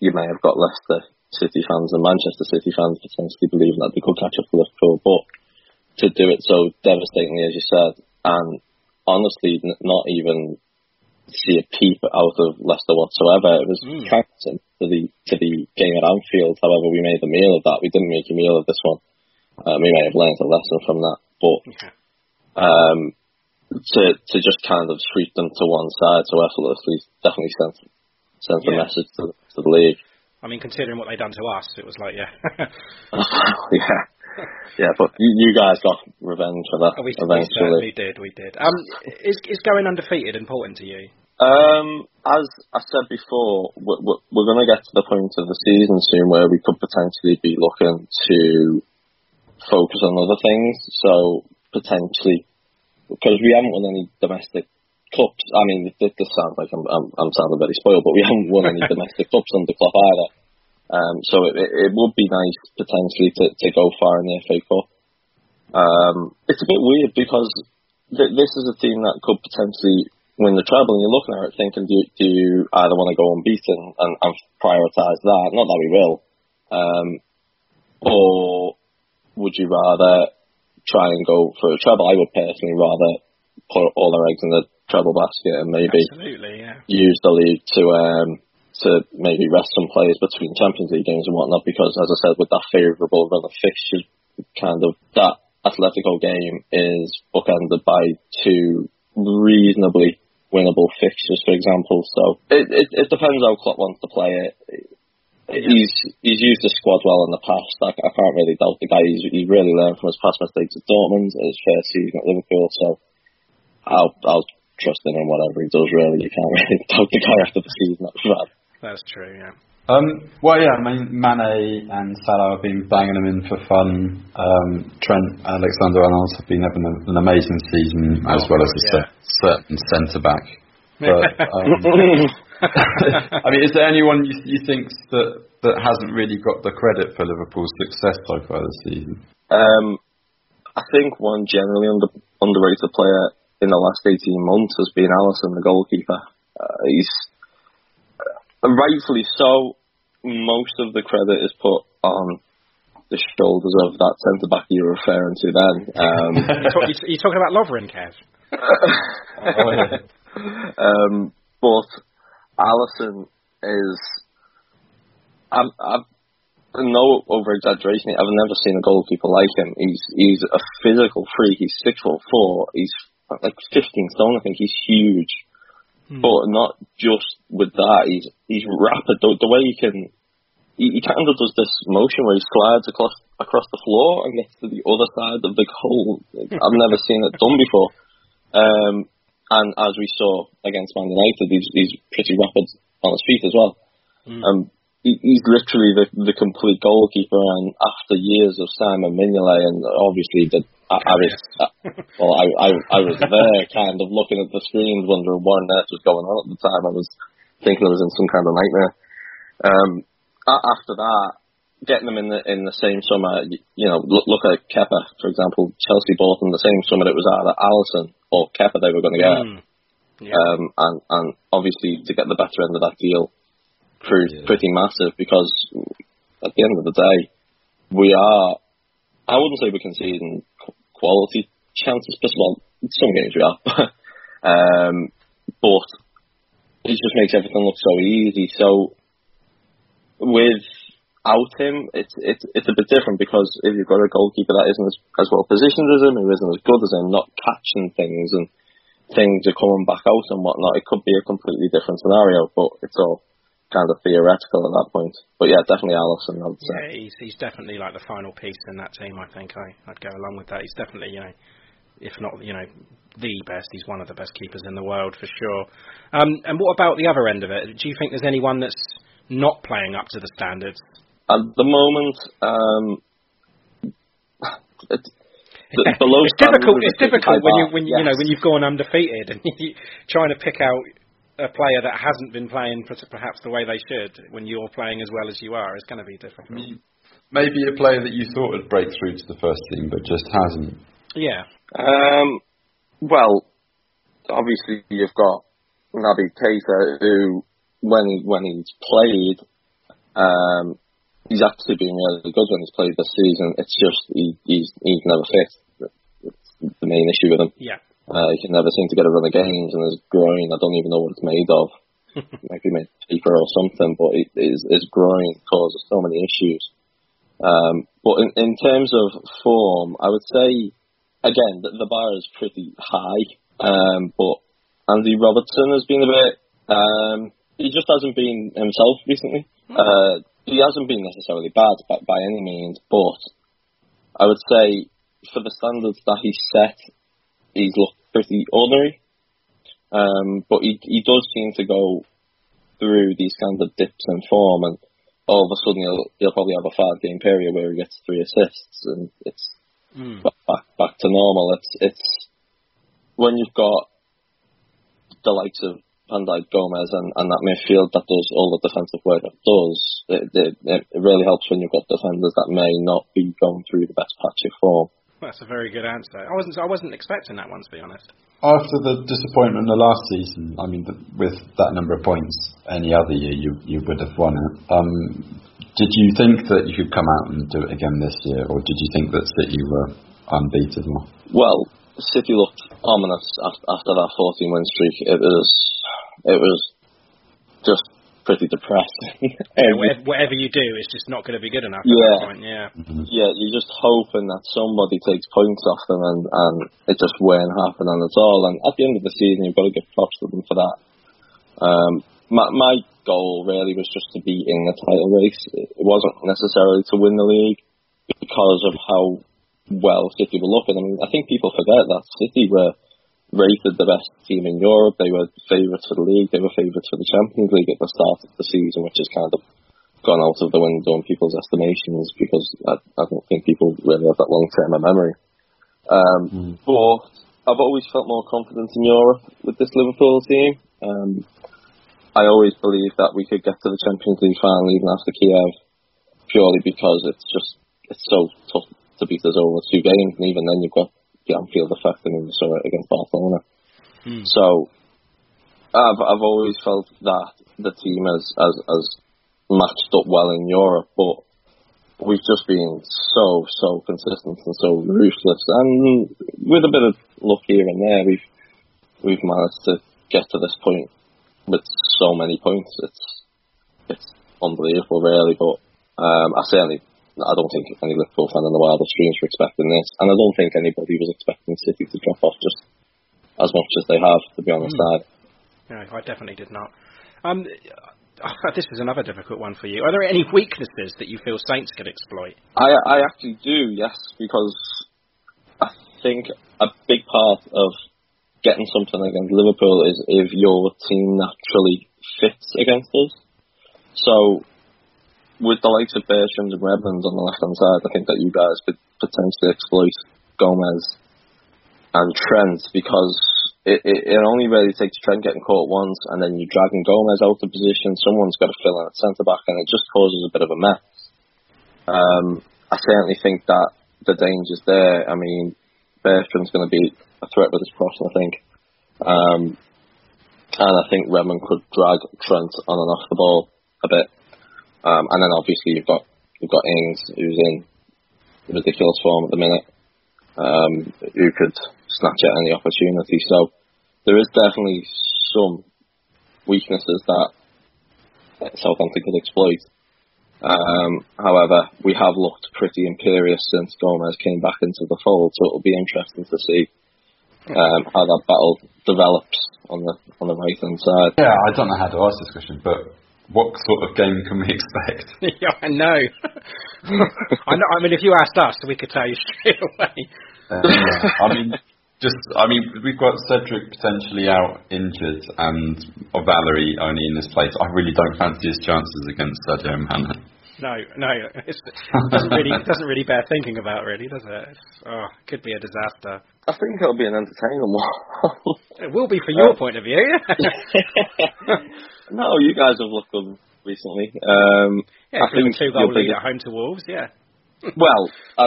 you may have got Leicester City fans and Manchester City fans potentially believing that they could catch up with Liverpool, but to do it so devastatingly as you said, and honestly n- not even see a peep out of Leicester whatsoever. It was Mm. to the to the game at Anfield. However, we made a meal of that. We didn't make a meal of this one. Uh, we may have learned a lesson from that, but um, to to just kind of sweep them to one side so effortlessly definitely sent sent a message to, to the league. I mean considering what they done to us, it was like yeah. <laughs> yeah, yeah, but you, you guys got revenge for that we, we eventually. certainly did, we did. Um, is is going undefeated important to you? Um, as I said before, we're, we're, we're going to get to the point of the season soon where we could potentially be looking to focus on other things. So potentially, because we haven't won any domestic cups. I mean, this, this sounds like I'm, I'm I'm sounding very spoiled, but we haven't won any <laughs> domestic cups under Klopp either. Um, so it, it would be nice potentially to, to go far in the FA Cup. Um, it's a bit weird because th- this is a team that could potentially win the treble, and you're looking at it thinking, do you, do you either want to go unbeaten and, and prioritise that? Not that we will, um, or would you rather try and go for a treble? I would personally rather put all our eggs in the treble basket and maybe Absolutely, yeah. use the league to um to maybe rest some players between Champions League games and whatnot because as I said with that favourable run of fixtures kind of that Atletico game is bookended by two reasonably winnable fixtures for example. So it it, it depends how Klopp wants to play it. He's he's used the squad well in the past. I, I can't really doubt the guy. He's, he's really learned from his past mistakes at Dortmund. His first season at Liverpool so I'll I'll trust in him whatever he does really. You can't <laughs> really doubt the guy after the season That's true, yeah. Um, well, yeah, I mean, Mane and Salah have been banging them in for fun. Um, Trent Alexander-Arnold have been having a- an amazing season, as Oh, well as God, a yeah. certain centre back. But um, <laughs> <laughs> I mean, is there anyone you, you think that that hasn't really got the credit for Liverpool's success so far this season? Um, I think one generally under, underrated player in the last 18 months has been Alisson, the goalkeeper. Uh, he's rightfully so. Most of the credit is put on the shoulders of that centre back you were referring to then. Um, <laughs> you, talk, you, you talking about Lovren, Kev? <laughs> um, but Alisson is. I'm, I'm no over exaggeration. I've never seen a goalkeeper like him. He's he's a physical freak. He's six foot four. He's like fifteen stone. I think he's huge. But not just with that. He's he's rapid. The, the way he can, he, he kind of does this motion where he slides across across the floor and gets to the other side of the goal. <laughs> I've never seen it done before. Um, and as we saw against Man United, he's he's pretty rapid on his feet as well. Um, he, he's literally the the complete goalkeeper. And after years of Simon Mignolet, and obviously the I, I was uh, well, I, I I was there, kind of looking at the screens, wondering what on earth was going on at the time. I was thinking I was in some kind of nightmare. Um, after that, getting them in the in the same summer, you know, look, look at Kepa, for example. Chelsea bought him the same summer it was either Alisson or Kepa they were going to get. Mm. Yeah. Um, and, and obviously to get the better end of that deal proved pretty massive because at the end of the day, we are, I wouldn't say we're conceding quality chances, but well, some games we are. <laughs> um, but it just makes everything look so easy. So without him, it's, it's, it's a bit different because if you've got a goalkeeper that isn't as, as well positioned as him, who isn't as good as him, not catching things and things are coming back out and whatnot, it could be a completely different scenario, but it's all kind of theoretical at that point. But yeah, definitely Alisson, I would say. Yeah, he's he's definitely like the final piece in that team. I think I I'd go along with that. He's definitely you know, if not you know, the best. He's one of the best keepers in the world for sure. Um, and what about the other end of it? Do you think there's anyone that's not playing up to the standards? At the moment, um, <sighs> it, it's difficult. It's difficult when you when yeah. you know when you've gone undefeated and <laughs> you trying to pick out a player that hasn't been playing perhaps the way they should when you're playing as well as you are. It's going to be difficult. Maybe a player that you thought would break through to the first team, but just hasn't. Yeah. Um, well, obviously you've got Naby Keita, who when when he's played, um, he's actually been really good when he's played this season. It's just he, he's he's never fit. It's the main issue with him. Yeah. Uh, he can never seem to get a run of games, and his groin, I don't even know what it's made of. <laughs> Maybe made of paper or something, but it, his, his groin causes so many issues. Um, but in, in terms of form, I would say, again, the, the bar is pretty high. Um, but Andy Robertson has been a bit, um, he just hasn't been himself recently. Uh, he hasn't been necessarily bad by, by any means, but I would say for the standards that he set, he's looked pretty ordinary. Um, but he he does seem to go through these kind of dips in form, and all of a sudden he'll he'll probably have a five game period where he gets three assists, and it's Mm. back back, back to normal. It's it's when you've got the likes of Dijk, Gomez, and, and that midfield that does all the defensive work it does. It, it, it really helps when you've got defenders that may not be going through the best patch of form. That's a very good answer. I wasn't I wasn't expecting that one to be honest. After the disappointment of the last season, I mean, the, with that number of points, any other year you you would have won it. Um, did you think that you could come out and do it again this year, or did you think that City were unbeatable? Well, City looked ominous af- after that 14 win streak. It was it was just pretty depressing. <laughs> Yeah, whatever, whatever you do, it's just not going to be good enough. At Yeah. that point. Yeah. yeah, you're just hoping that somebody takes points off them, and, and it just won't happen, and it's all. And at the end of the season, you've got to give props to them for that. Um, my, my goal really was just to be in the title race. It wasn't necessarily to win the league because of how well City were looking. I mean, I think people forget that City were rated the best team in Europe. They were favourites for the league. They were favourites for the Champions League at the start of the season, which has kind of gone out of the window in people's estimations because I, I don't think people really have that long term of memory. Um, But I've always felt more confident in Europe with this Liverpool team. Um, I always believed that we could get to the Champions League final even after Kiev, purely because it's just it's so tough to beat us over two games, and even then you've got the Anfield effect and you saw it against Barcelona. So I've I've always felt that the team has has, has matched up well in Europe, but we've just been so so consistent and so ruthless, and with a bit of luck here and there, we've we've managed to get to this point with so many points. It's it's unbelievable, really. But um, I certainly I don't think any Liverpool fan in the wildest dreams were expecting this, and I don't think anybody was expecting City to drop off just as much as they have. To be honest, I No, I definitely did not. Um, <sighs> this is another difficult one for you. Are there any weaknesses that you feel Saints could exploit? I, I actually do, yes, because I think a big part of getting something against Liverpool is if your team naturally fits against us. So, with the likes of Bertrand and Redmond on the left hand side, I think that you guys could potentially exploit Gomez and Trent because it, it, it only really takes Trent getting caught once, and then you dragging Gomez out of position. Someone's got to fill in at centre back, and it just causes a bit of a mess. Um, I certainly think that the danger's there. I mean, Bertrand's going to be a threat with his crossing, I think. Um, and I think Redmond could drag Trent on and off the ball a bit. Um, and then obviously you've got you've got Ings who's in ridiculous form at the minute, um, who could snatch at any opportunity. So there is definitely some weaknesses that Southampton could exploit. Um, however, we have looked pretty imperious since Gomez came back into the fold, so it'll be interesting to see um, how that battle develops on the on the right hand side. Yeah, I don't know how to ask this question, but what sort of game can we <laughs> expect? <laughs> yeah, I know. <laughs> I know. I mean, if you asked us, we could tell you straight away. Uh, I mean, just I mean, we've got Cedric potentially out injured, and Valery only in this place. I really don't fancy his chances against Sadio Mane. No, no, it's, it doesn't really it doesn't really bear thinking about, really, does it? It's, oh, it could be a disaster. I think it'll be an entertaining one. It will be from your point of view. No, you guys have looked good recently. Um, yeah, I think two goal lead at home to Wolves. Yeah. <laughs> Well, I,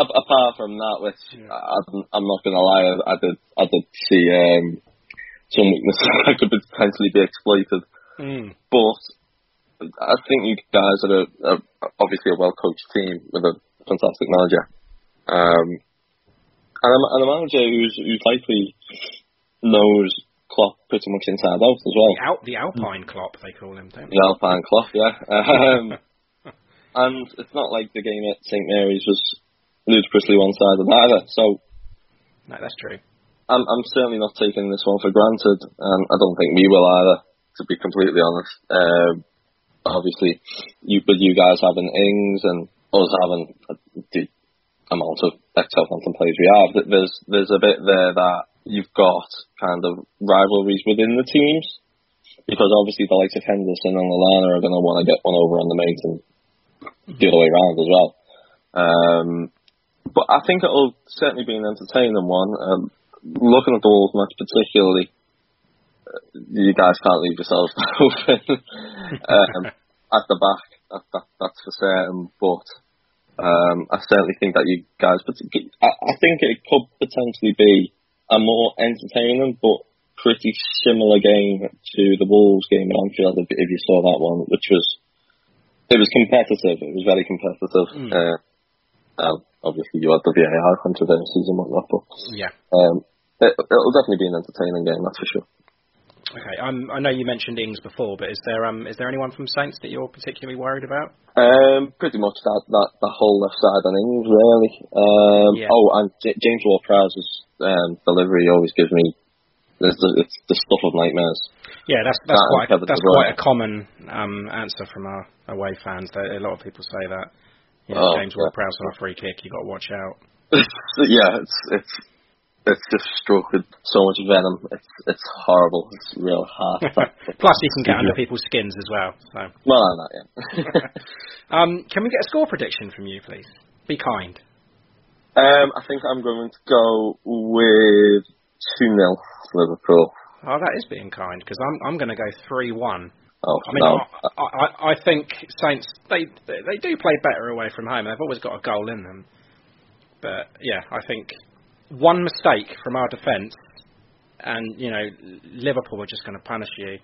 a- apart from that, which I, I'm not going to lie, I, I did I did see um, some weaknesses <laughs> that could potentially be exploited. Mm. But I think you guys are, a, are obviously a well coached team with a fantastic manager, um, and, a, and a manager who's who's likely knows Klopp pretty much inside out as well. The, Al- the Alpine Klopp, they call him, don't they? The Alpine Klopp, <laughs> yeah. Um, and it's not like the game at St Mary's was ludicrously one-sided either. So No, that's true. I'm, I'm certainly not taking this one for granted, and I don't think we will either. To be completely honest, um, obviously, you with you guys having Ings and us having the amount of ex-Southampton players we have, there's there's a bit there that you've got kind of rivalries within the teams, because obviously the likes of Henderson and Lallana are going to want to get one over on the mates and the other way around as well. Um, but I think it'll certainly be an entertaining one. Um, looking at the Wolves match particularly, uh, you guys can't leave yourselves <laughs> open um, at the back. That, that, that's for certain. But um, I certainly think that you guys, I, I think it could potentially be a more entertaining but pretty similar game to the Wolves game at Anfield. If, if you saw that one, which was it was competitive. It was very competitive. Mm. Uh, um, obviously, you had the VAR controversies and whatnot, but Yeah. um, it, it'll definitely be an entertaining game, that's for sure. Okay. Um, I know you mentioned Ings before, but is there um is there anyone from Saints that you're particularly worried about? Um, pretty much that, that the whole left side on Ings, really. Um, Yeah. Oh, and J- James Ward-Prowse's um, delivery always gives me it's the, it's the stuff of nightmares. Yeah, that's that's That quite Kevin that's quite a common um, answer from our away fans. That a lot of people say that. You know, Oh, James yeah. Ward-Prowse on a free kick, you got to watch out. <laughs> yeah, it's it's it's just struck with so much venom. It's it's horrible. It's real hard. <laughs> Plus, you can get under people's skins as well. So, well, I'm not, yeah. <laughs> um, can we get a score prediction from you, please? Be kind. Um, I think I'm going to go with 2 0 Liverpool. Oh, that is being kind because I'm I'm going to go three one. Oh, I mean, no. I, I, I think Saints they they do play better away from home. They've always got a goal in them. But yeah, I think one mistake from our defence, and you know Liverpool are just going to punish you.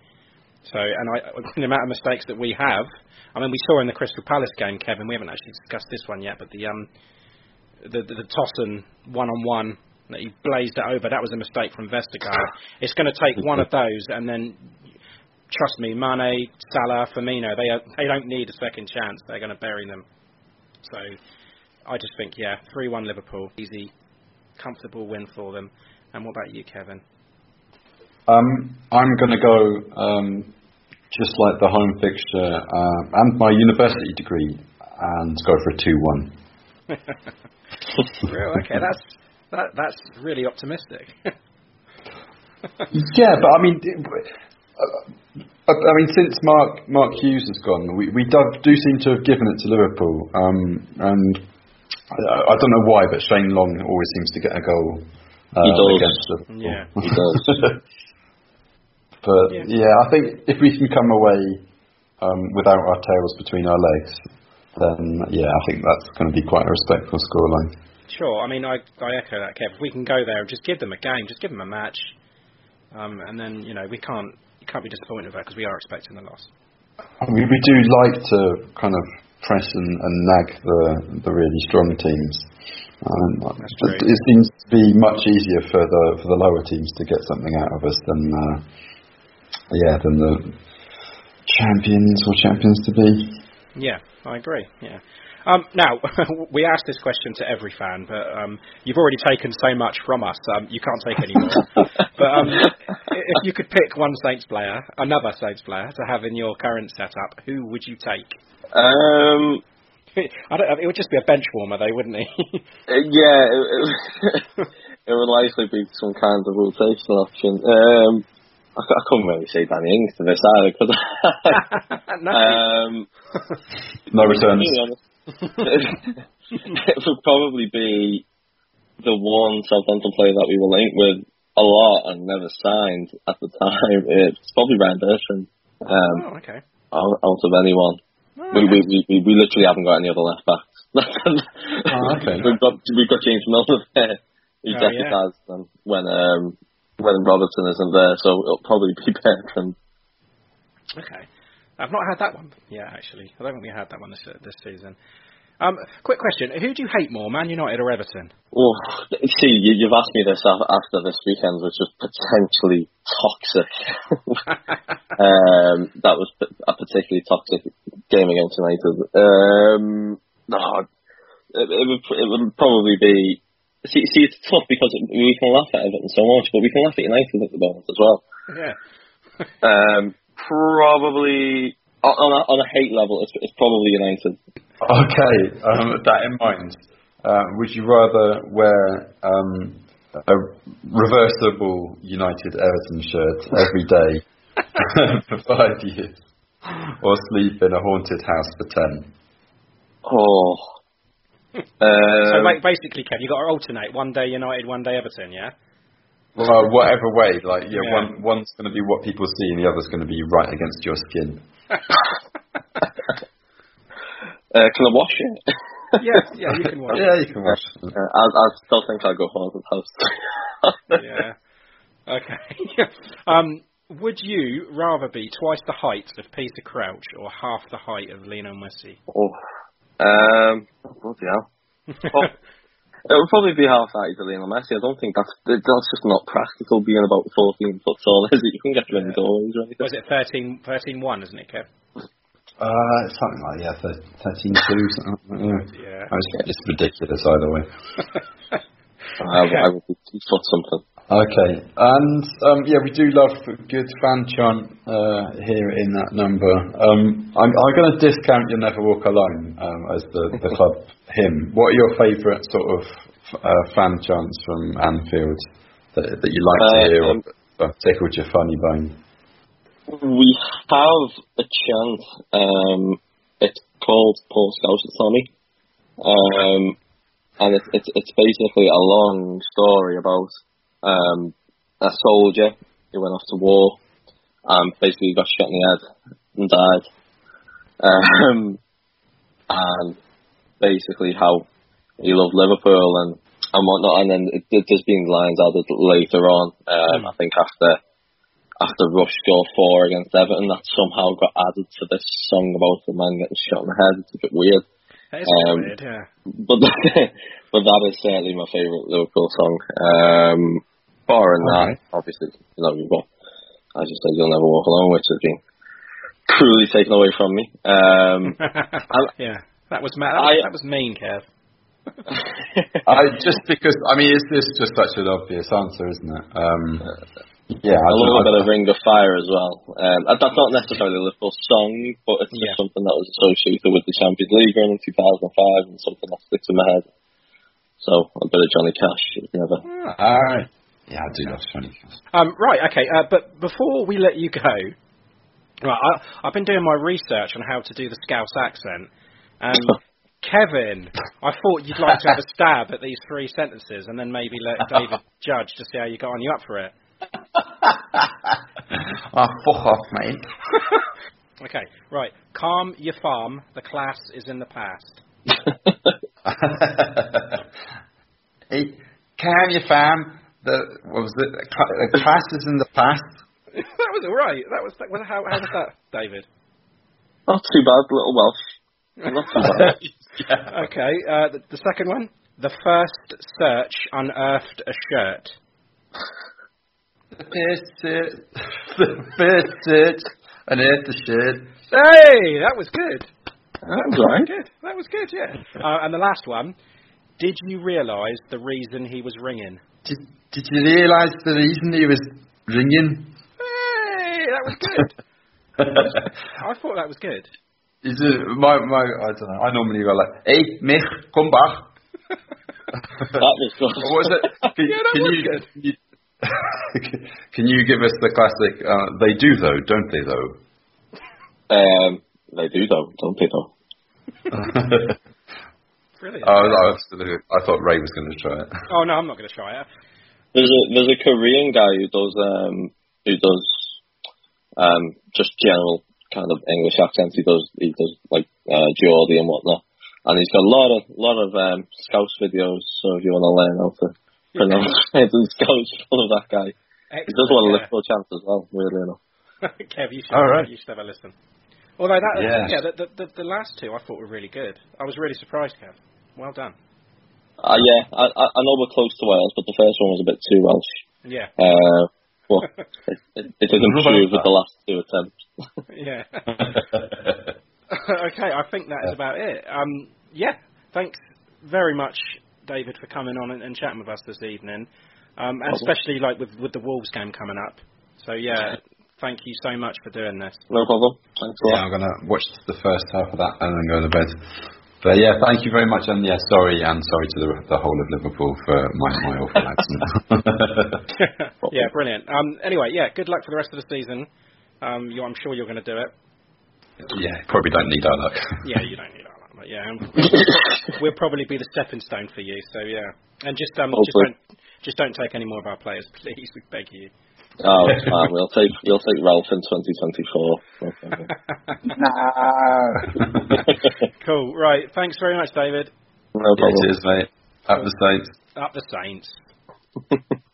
So, and I, <laughs> the amount of mistakes that we have, I mean, we saw in the Crystal Palace game, Kevin. We haven't actually discussed this one yet, but the um, the the, the Tosun one on one that he blazed it over, that was a mistake from Vestergaard. It's going to take one of those, and then trust me, Mane, Salah, Firmino, they are, they don't need a second chance. They're going to bury them. So, I just think, yeah, three one Liverpool, easy, comfortable win for them. And what about you, Kevin? Um, I'm going to go um, just like the home fixture uh, and my university degree, and go for a two-one. <laughs> <laughs> Real, okay, that's that, that's really optimistic. Yeah, but I mean, uh, I I mean, since Mark Mark Hughes has gone, we we do, do seem to have given it to Liverpool, um, and I, I don't know why, but Shane Long always seems to get a goal He uh, does. against Liverpool. Yeah. He does. <laughs> but Yeah. yeah. I think if we can come away um, without our tails between our legs, then yeah, I think that's going to be quite a respectful scoreline. Sure. I mean, I I echo that, Kev. If we can go there and just give them a game, just give them a match, um, and then you know we can't you can't be disappointed that because we are expecting a loss. We, we do like to kind of press and, and nag the the really strong teams. Um, it, it seems to be much easier for the for the lower teams to get something out of us than uh, yeah than the champions or champions to be. Yeah, I agree. Yeah. Um, now, <laughs> we asked this question to every fan, but um, you've already taken so much from us, um, you can't take any more. <laughs> but um, if you could pick one Saints player, another Saints player, to have in your current setup, who would you take? Um, <laughs> I don't, it would just be a bench warmer, though, wouldn't he? uh, yeah, it, it, it would likely be some kind of rotational option. I, cou- I couldn't really say Danny Ings to this either because <laughs> <laughs> no. um, No returns. to be honest, it would probably be the one Southampton player that we were linked with a lot and never signed at the time. It's probably Ryan Bertrand. Um, oh, okay. out, out of anyone. We, we, we, we, we literally haven't got any other left backs. <laughs> Oh, okay. we've got we've got James Milner there, who Oh, deputised them when um when Robertson isn't there, so it'll probably be <laughs> Bertrand. Okay. I've not had that one yet, actually. I don't think we had that one this, this season. Um, quick question. Who do you hate more, Man United or Everton? Oh, see, you, you've asked me this after this weekend, which was potentially toxic. <laughs> um, that was a particularly toxic game against United. Um, no, it, it would it would probably be. See, see, it's tough because we can laugh at Everton so much, but we can laugh at United at the moment as well. Yeah. <laughs> Um, probably on on a, on a hate level, it's, it's probably United. Okay, um, with that in mind, uh, would you rather wear um, a reversible United Everton shirt every day <laughs> for five years, or sleep in a haunted house for ten? Oh. So Um, ba- basically, Kev, you got to alternate. One day United, one day Everton, yeah? Well, whatever way, like yeah, Yeah. one one's going to be what people see, and the other's going to be right against your skin. <laughs> uh, can I wash it? yeah, yeah, you can watch. Yeah, you can watch. Uh, I, I still think I'll go haunted house. <laughs> yeah. Okay. <laughs> um, would you rather be twice the height of Peter Crouch or half the height of Lionel Messi? Oh. Um, bloody hell. <laughs> Oh, it would probably be half height to Lionel Messi. I don't think that's that's just not practical being about 14 foot tall, <laughs> is it? You can get through any doorways or anything. Was it 13, 13 1, isn't it, Kev? Uh, something like yeah, thir- thirteen two, something. Like that, yeah, Yeah. It's, it's ridiculous either way. <laughs> I, I would be two foot something. Okay, and um, yeah, we do love a good fan chant uh, here in that number. Um, I'm, I'm going to discount "You'll Never Walk Alone" um, as the, the <laughs> club hymn. What are your favourite sort of uh, fan chants from Anfield that, that you like to Uh, hear or, or tickled your funny bone? We have a chant. Um, it's called Paul and Tommy. Um, and it's, it's it's basically a long story about um, a soldier who went off to war and basically got shot in the head and died. Um, and basically how he loved Liverpool and, and whatnot. And then it, it, there's been lines added later on. Um, I think after after Rush scored four against Everton, that somehow got added to this song about the man getting shot in the head. It's a bit weird. Um, weird, yeah. But <laughs> but that is certainly my favourite Liverpool song. Um, barring that, obviously, you know, you've got, as you said, You'll Never Walk Alone, which has been cruelly taken away from me. Um, <laughs> yeah, that was ma- that, was, I- that was mean, Kev. <laughs> I just because I mean, is this just such an obvious answer, isn't it? Um, yeah, I a little don't- bit of Ring of Fire as well. Um, that's not necessarily a Liverpool song, but it's just Yeah. something that was associated with the Champions League in 2005 and something that sticks in my head. So a bit of Johnny Cash is never. All right. Yeah, I do love Johnny Um, right, okay, uh, but before we let you go, right, I, I've been doing my research on how to do the Scouse accent, and <laughs> Kevin, I thought you'd like to have a stab at these three sentences and then maybe let David <laughs> judge to see how you got on. You up for it? oh, <laughs> fuck off, mate. Okay, right. Calm your farm. The class is in the past. hey, calm your fam. The what was it? The cla- the class is in the past. <laughs> that was all right. That was, that was how, how was that, David? Not too bad, little Welsh. Not too bad. <laughs> Okay, uh, the, the second one. The first search unearthed a shirt. The first search, <laughs> the first search, and earth the shirt. Hey, that was good. That was right. Good. That was good. Yeah. Uh, and the last one. Did you realise the reason he was ringing? Did, did you realise the reason he was ringing? Hey, that was good. <laughs> I thought that was good. Is it my my? I don't know. I normally go like, "Hey, Mick, come back." That was good. What was it? <laughs> Can, Yeah, that can was you, good. Can you, <laughs> can you give us the classic? Uh, they do though, don't they? Though. Um, they do though, don't they though? Brilliant. I, I, was, I thought Ray was going to try it. Oh no, I'm not going to try it. There's a there's a Korean guy who does um who does um just general kind of English accents. He does he does like uh, Geordie and whatnot, and he's got a lot of lot of um Scouse videos. So if you want to learn how to pronounce <laughs> it in Scouse, follow that guy. He does a lot of yeah. Liverpool chants as well. Weirdly enough. <laughs> Kev, you should, All right. you should have a listen. Although that, Yeah. yeah, the, the, the, the last two I thought were really good. I was really surprised, Kev. Well done. Uh, yeah, I, I I know we're close to Wales, but the first one was a bit too Welsh. Yeah. Uh, well, <laughs> it, it, it didn't What about improve with that? the last two attempts. <laughs> Yeah. <laughs> okay, I think that is about it. Um, yeah, thanks very much, David, for coming on and, and chatting with us this evening, um, and especially like with with the Wolves game coming up. So yeah, thank you so much for doing this. No problem. Thanks a Yeah. I'm gonna watch the first half of that and then go to bed. But yeah, thank you very much, and yeah, sorry, and sorry to the, the whole of Liverpool for my my awful <laughs> accent. <laughs> yeah, brilliant. Um, anyway, yeah, good luck for the rest of the season. Um, you, I'm sure you're going to do it. yeah, probably don't need our luck. Yeah, you don't need that, but yeah, we'll, <laughs> we'll probably be the stepping stone for you. So yeah, and just um, just don't just don't take any more of our players, please. We beg you. Oh, it's fine. We'll take you'll take Ralph in 2024. No problem. Cool. Right. Thanks very much, David. No Yeah, problem. cheers, mate. Up the Saints. Up the Saints. <laughs>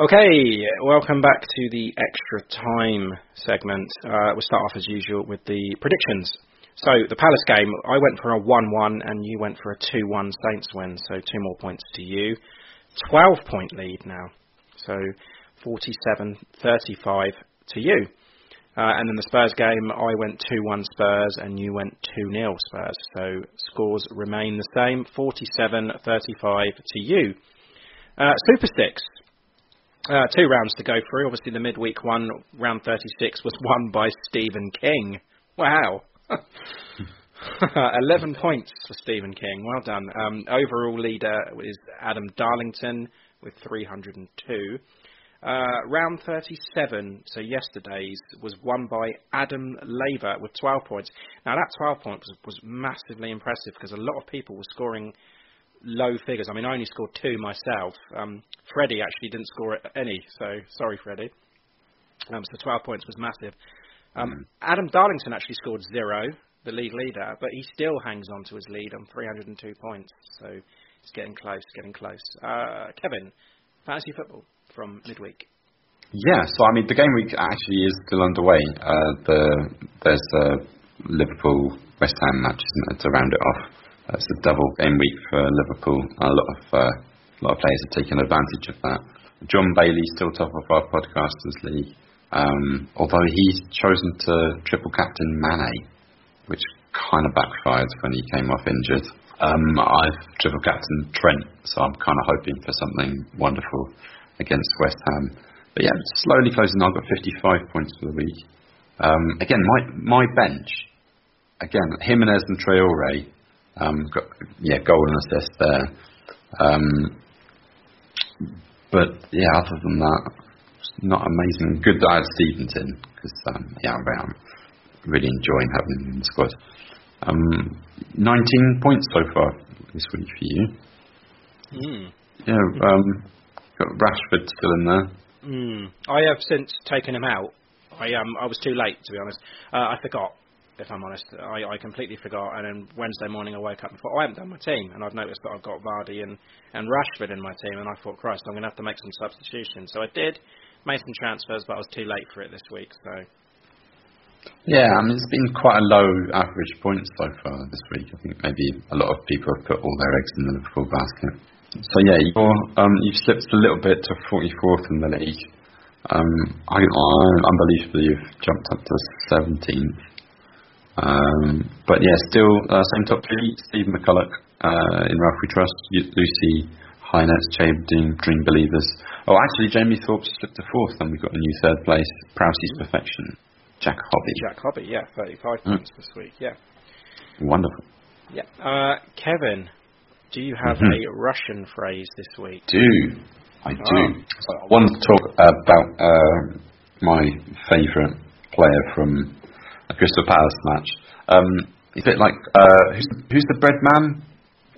Okay, welcome back to the extra time segment. Uh, we'll start off as usual with the predictions. So the Palace game, I went for a 1-1 and you went for a 2-1 Saints win, so two more points to you. 12 point lead now, so 47-35 to you. Uh, and then the Spurs game, I went 2-1 Spurs and you went 2-0 Spurs. So scores remain the same, 47-35 to you. Uh, Super Six, uh, two rounds to go through. Obviously, the midweek one, round 36, was <laughs> won by Stephen King. Wow. <laughs> 11 points for Stephen King. Well done. Um, overall leader is Adam Darlington with 302. Uh, round 37, so yesterday's, was won by Adam Laver with 12 points. Now, that 12 points was, was massively impressive because a lot of people were scoring low figures. I mean, I only scored two myself. Um, Freddie actually didn't score any, so sorry, Freddie. Um, so 12 points was massive. Um, Adam Darlington actually scored zero, the league leader, but he still hangs on to his lead on 302 points. So it's getting close, getting close. Uh, Kevin, fantasy football from midweek. Yeah, so I mean the game week actually is still underway. Uh, the there's a Liverpool West Ham match to round it off. It's a double game week for Liverpool. A lot of uh, a lot of players are taking advantage of that. John Bailey still top of our podcasters league, um, although he's chosen to triple captain Mane, which kind of backfired when he came off injured. Um, I've triple captain Trent, so I'm kind of hoping for something wonderful against West Ham. But yeah, slowly closing. I've got 55 points for the week. Um, again, my my bench. Again, Jimenez and Traore. Um, got, yeah, goal and assist there. Um, but yeah, other than that, not amazing. Good that I had Stevenson because um, yeah, I'm really enjoying having him in the squad. Um, 19 points so far this week for you. Mm. Yeah, um, got Rashford still in there. Mm. I have since taken him out. I um I was too late to be honest. Uh, I forgot, if I'm honest. I, I completely forgot. And then Wednesday morning I woke up and thought, oh, I haven't done my team, and I've noticed that I've got Vardy and and Rashford in my team, and I thought, Christ, I'm going to have to make some substitutions. So I did, made some transfers, but I was too late for it this week. So Yeah, I mean it's been quite a low average points so far this week. I think maybe a lot of people have put all their eggs in the Liverpool basket. So yeah, you're, um, you've slipped a little bit to 44th in the league. Um, I, I unbelievably you've jumped up to 17th. Um, but yeah, still uh, same top three: Stephen McCulloch uh, in Ralph We Trust, Lucy Hynett, Dream, Dream Believers. Oh, actually, Jamie Thorpe slipped to fourth, and we've got a new third place: Prowsey's Perfection. Jack Hobby. Jack Hobby, yeah, 35 Mm. this week. Yeah, Wonderful. yeah. Uh, Kevin, do you have Mhm. a Russian phrase this week? do. I do. Ah. So I want to talk about uh, my favourite player from a Crystal Palace match. Um, is it like uh, who's who's the bread man?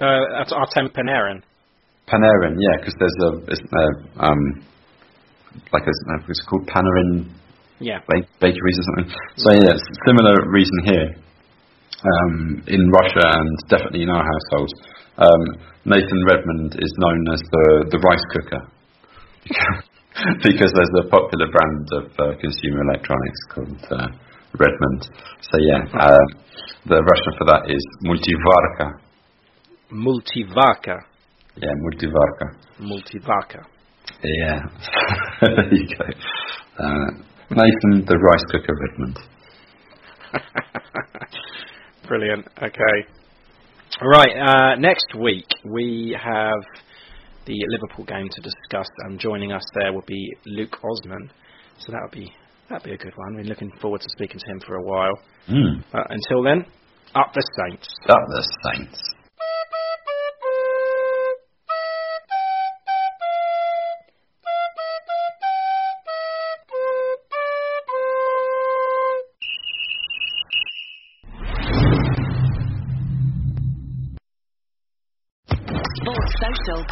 Uh, that's Artem Panarin. Panarin, yeah, because there's a it's, uh, um like a, it's called Panarin Yeah. ba- bakeries or something. So yeah, it's similar reason here. Um, in Russia and definitely in our household, um, Nathan Redmond is known as the the rice cooker <laughs> because there's a popular brand of uh, consumer electronics called uh, Redmond. So yeah, uh, the Russian for that is multivarka. Multivarka. Yeah, multivarka. Multivarka. Yeah, <laughs> there you go. Uh, Nathan, the rice cooker Redmond. <laughs> Brilliant. Okay. Right. Uh, next week we have the Liverpool game to discuss, and joining us there will be Luke Osman. So that'll be that'll be a good one. We're looking forward to speaking to him for a while. Mm. Uh, until then, up the Saints. Up the Saints.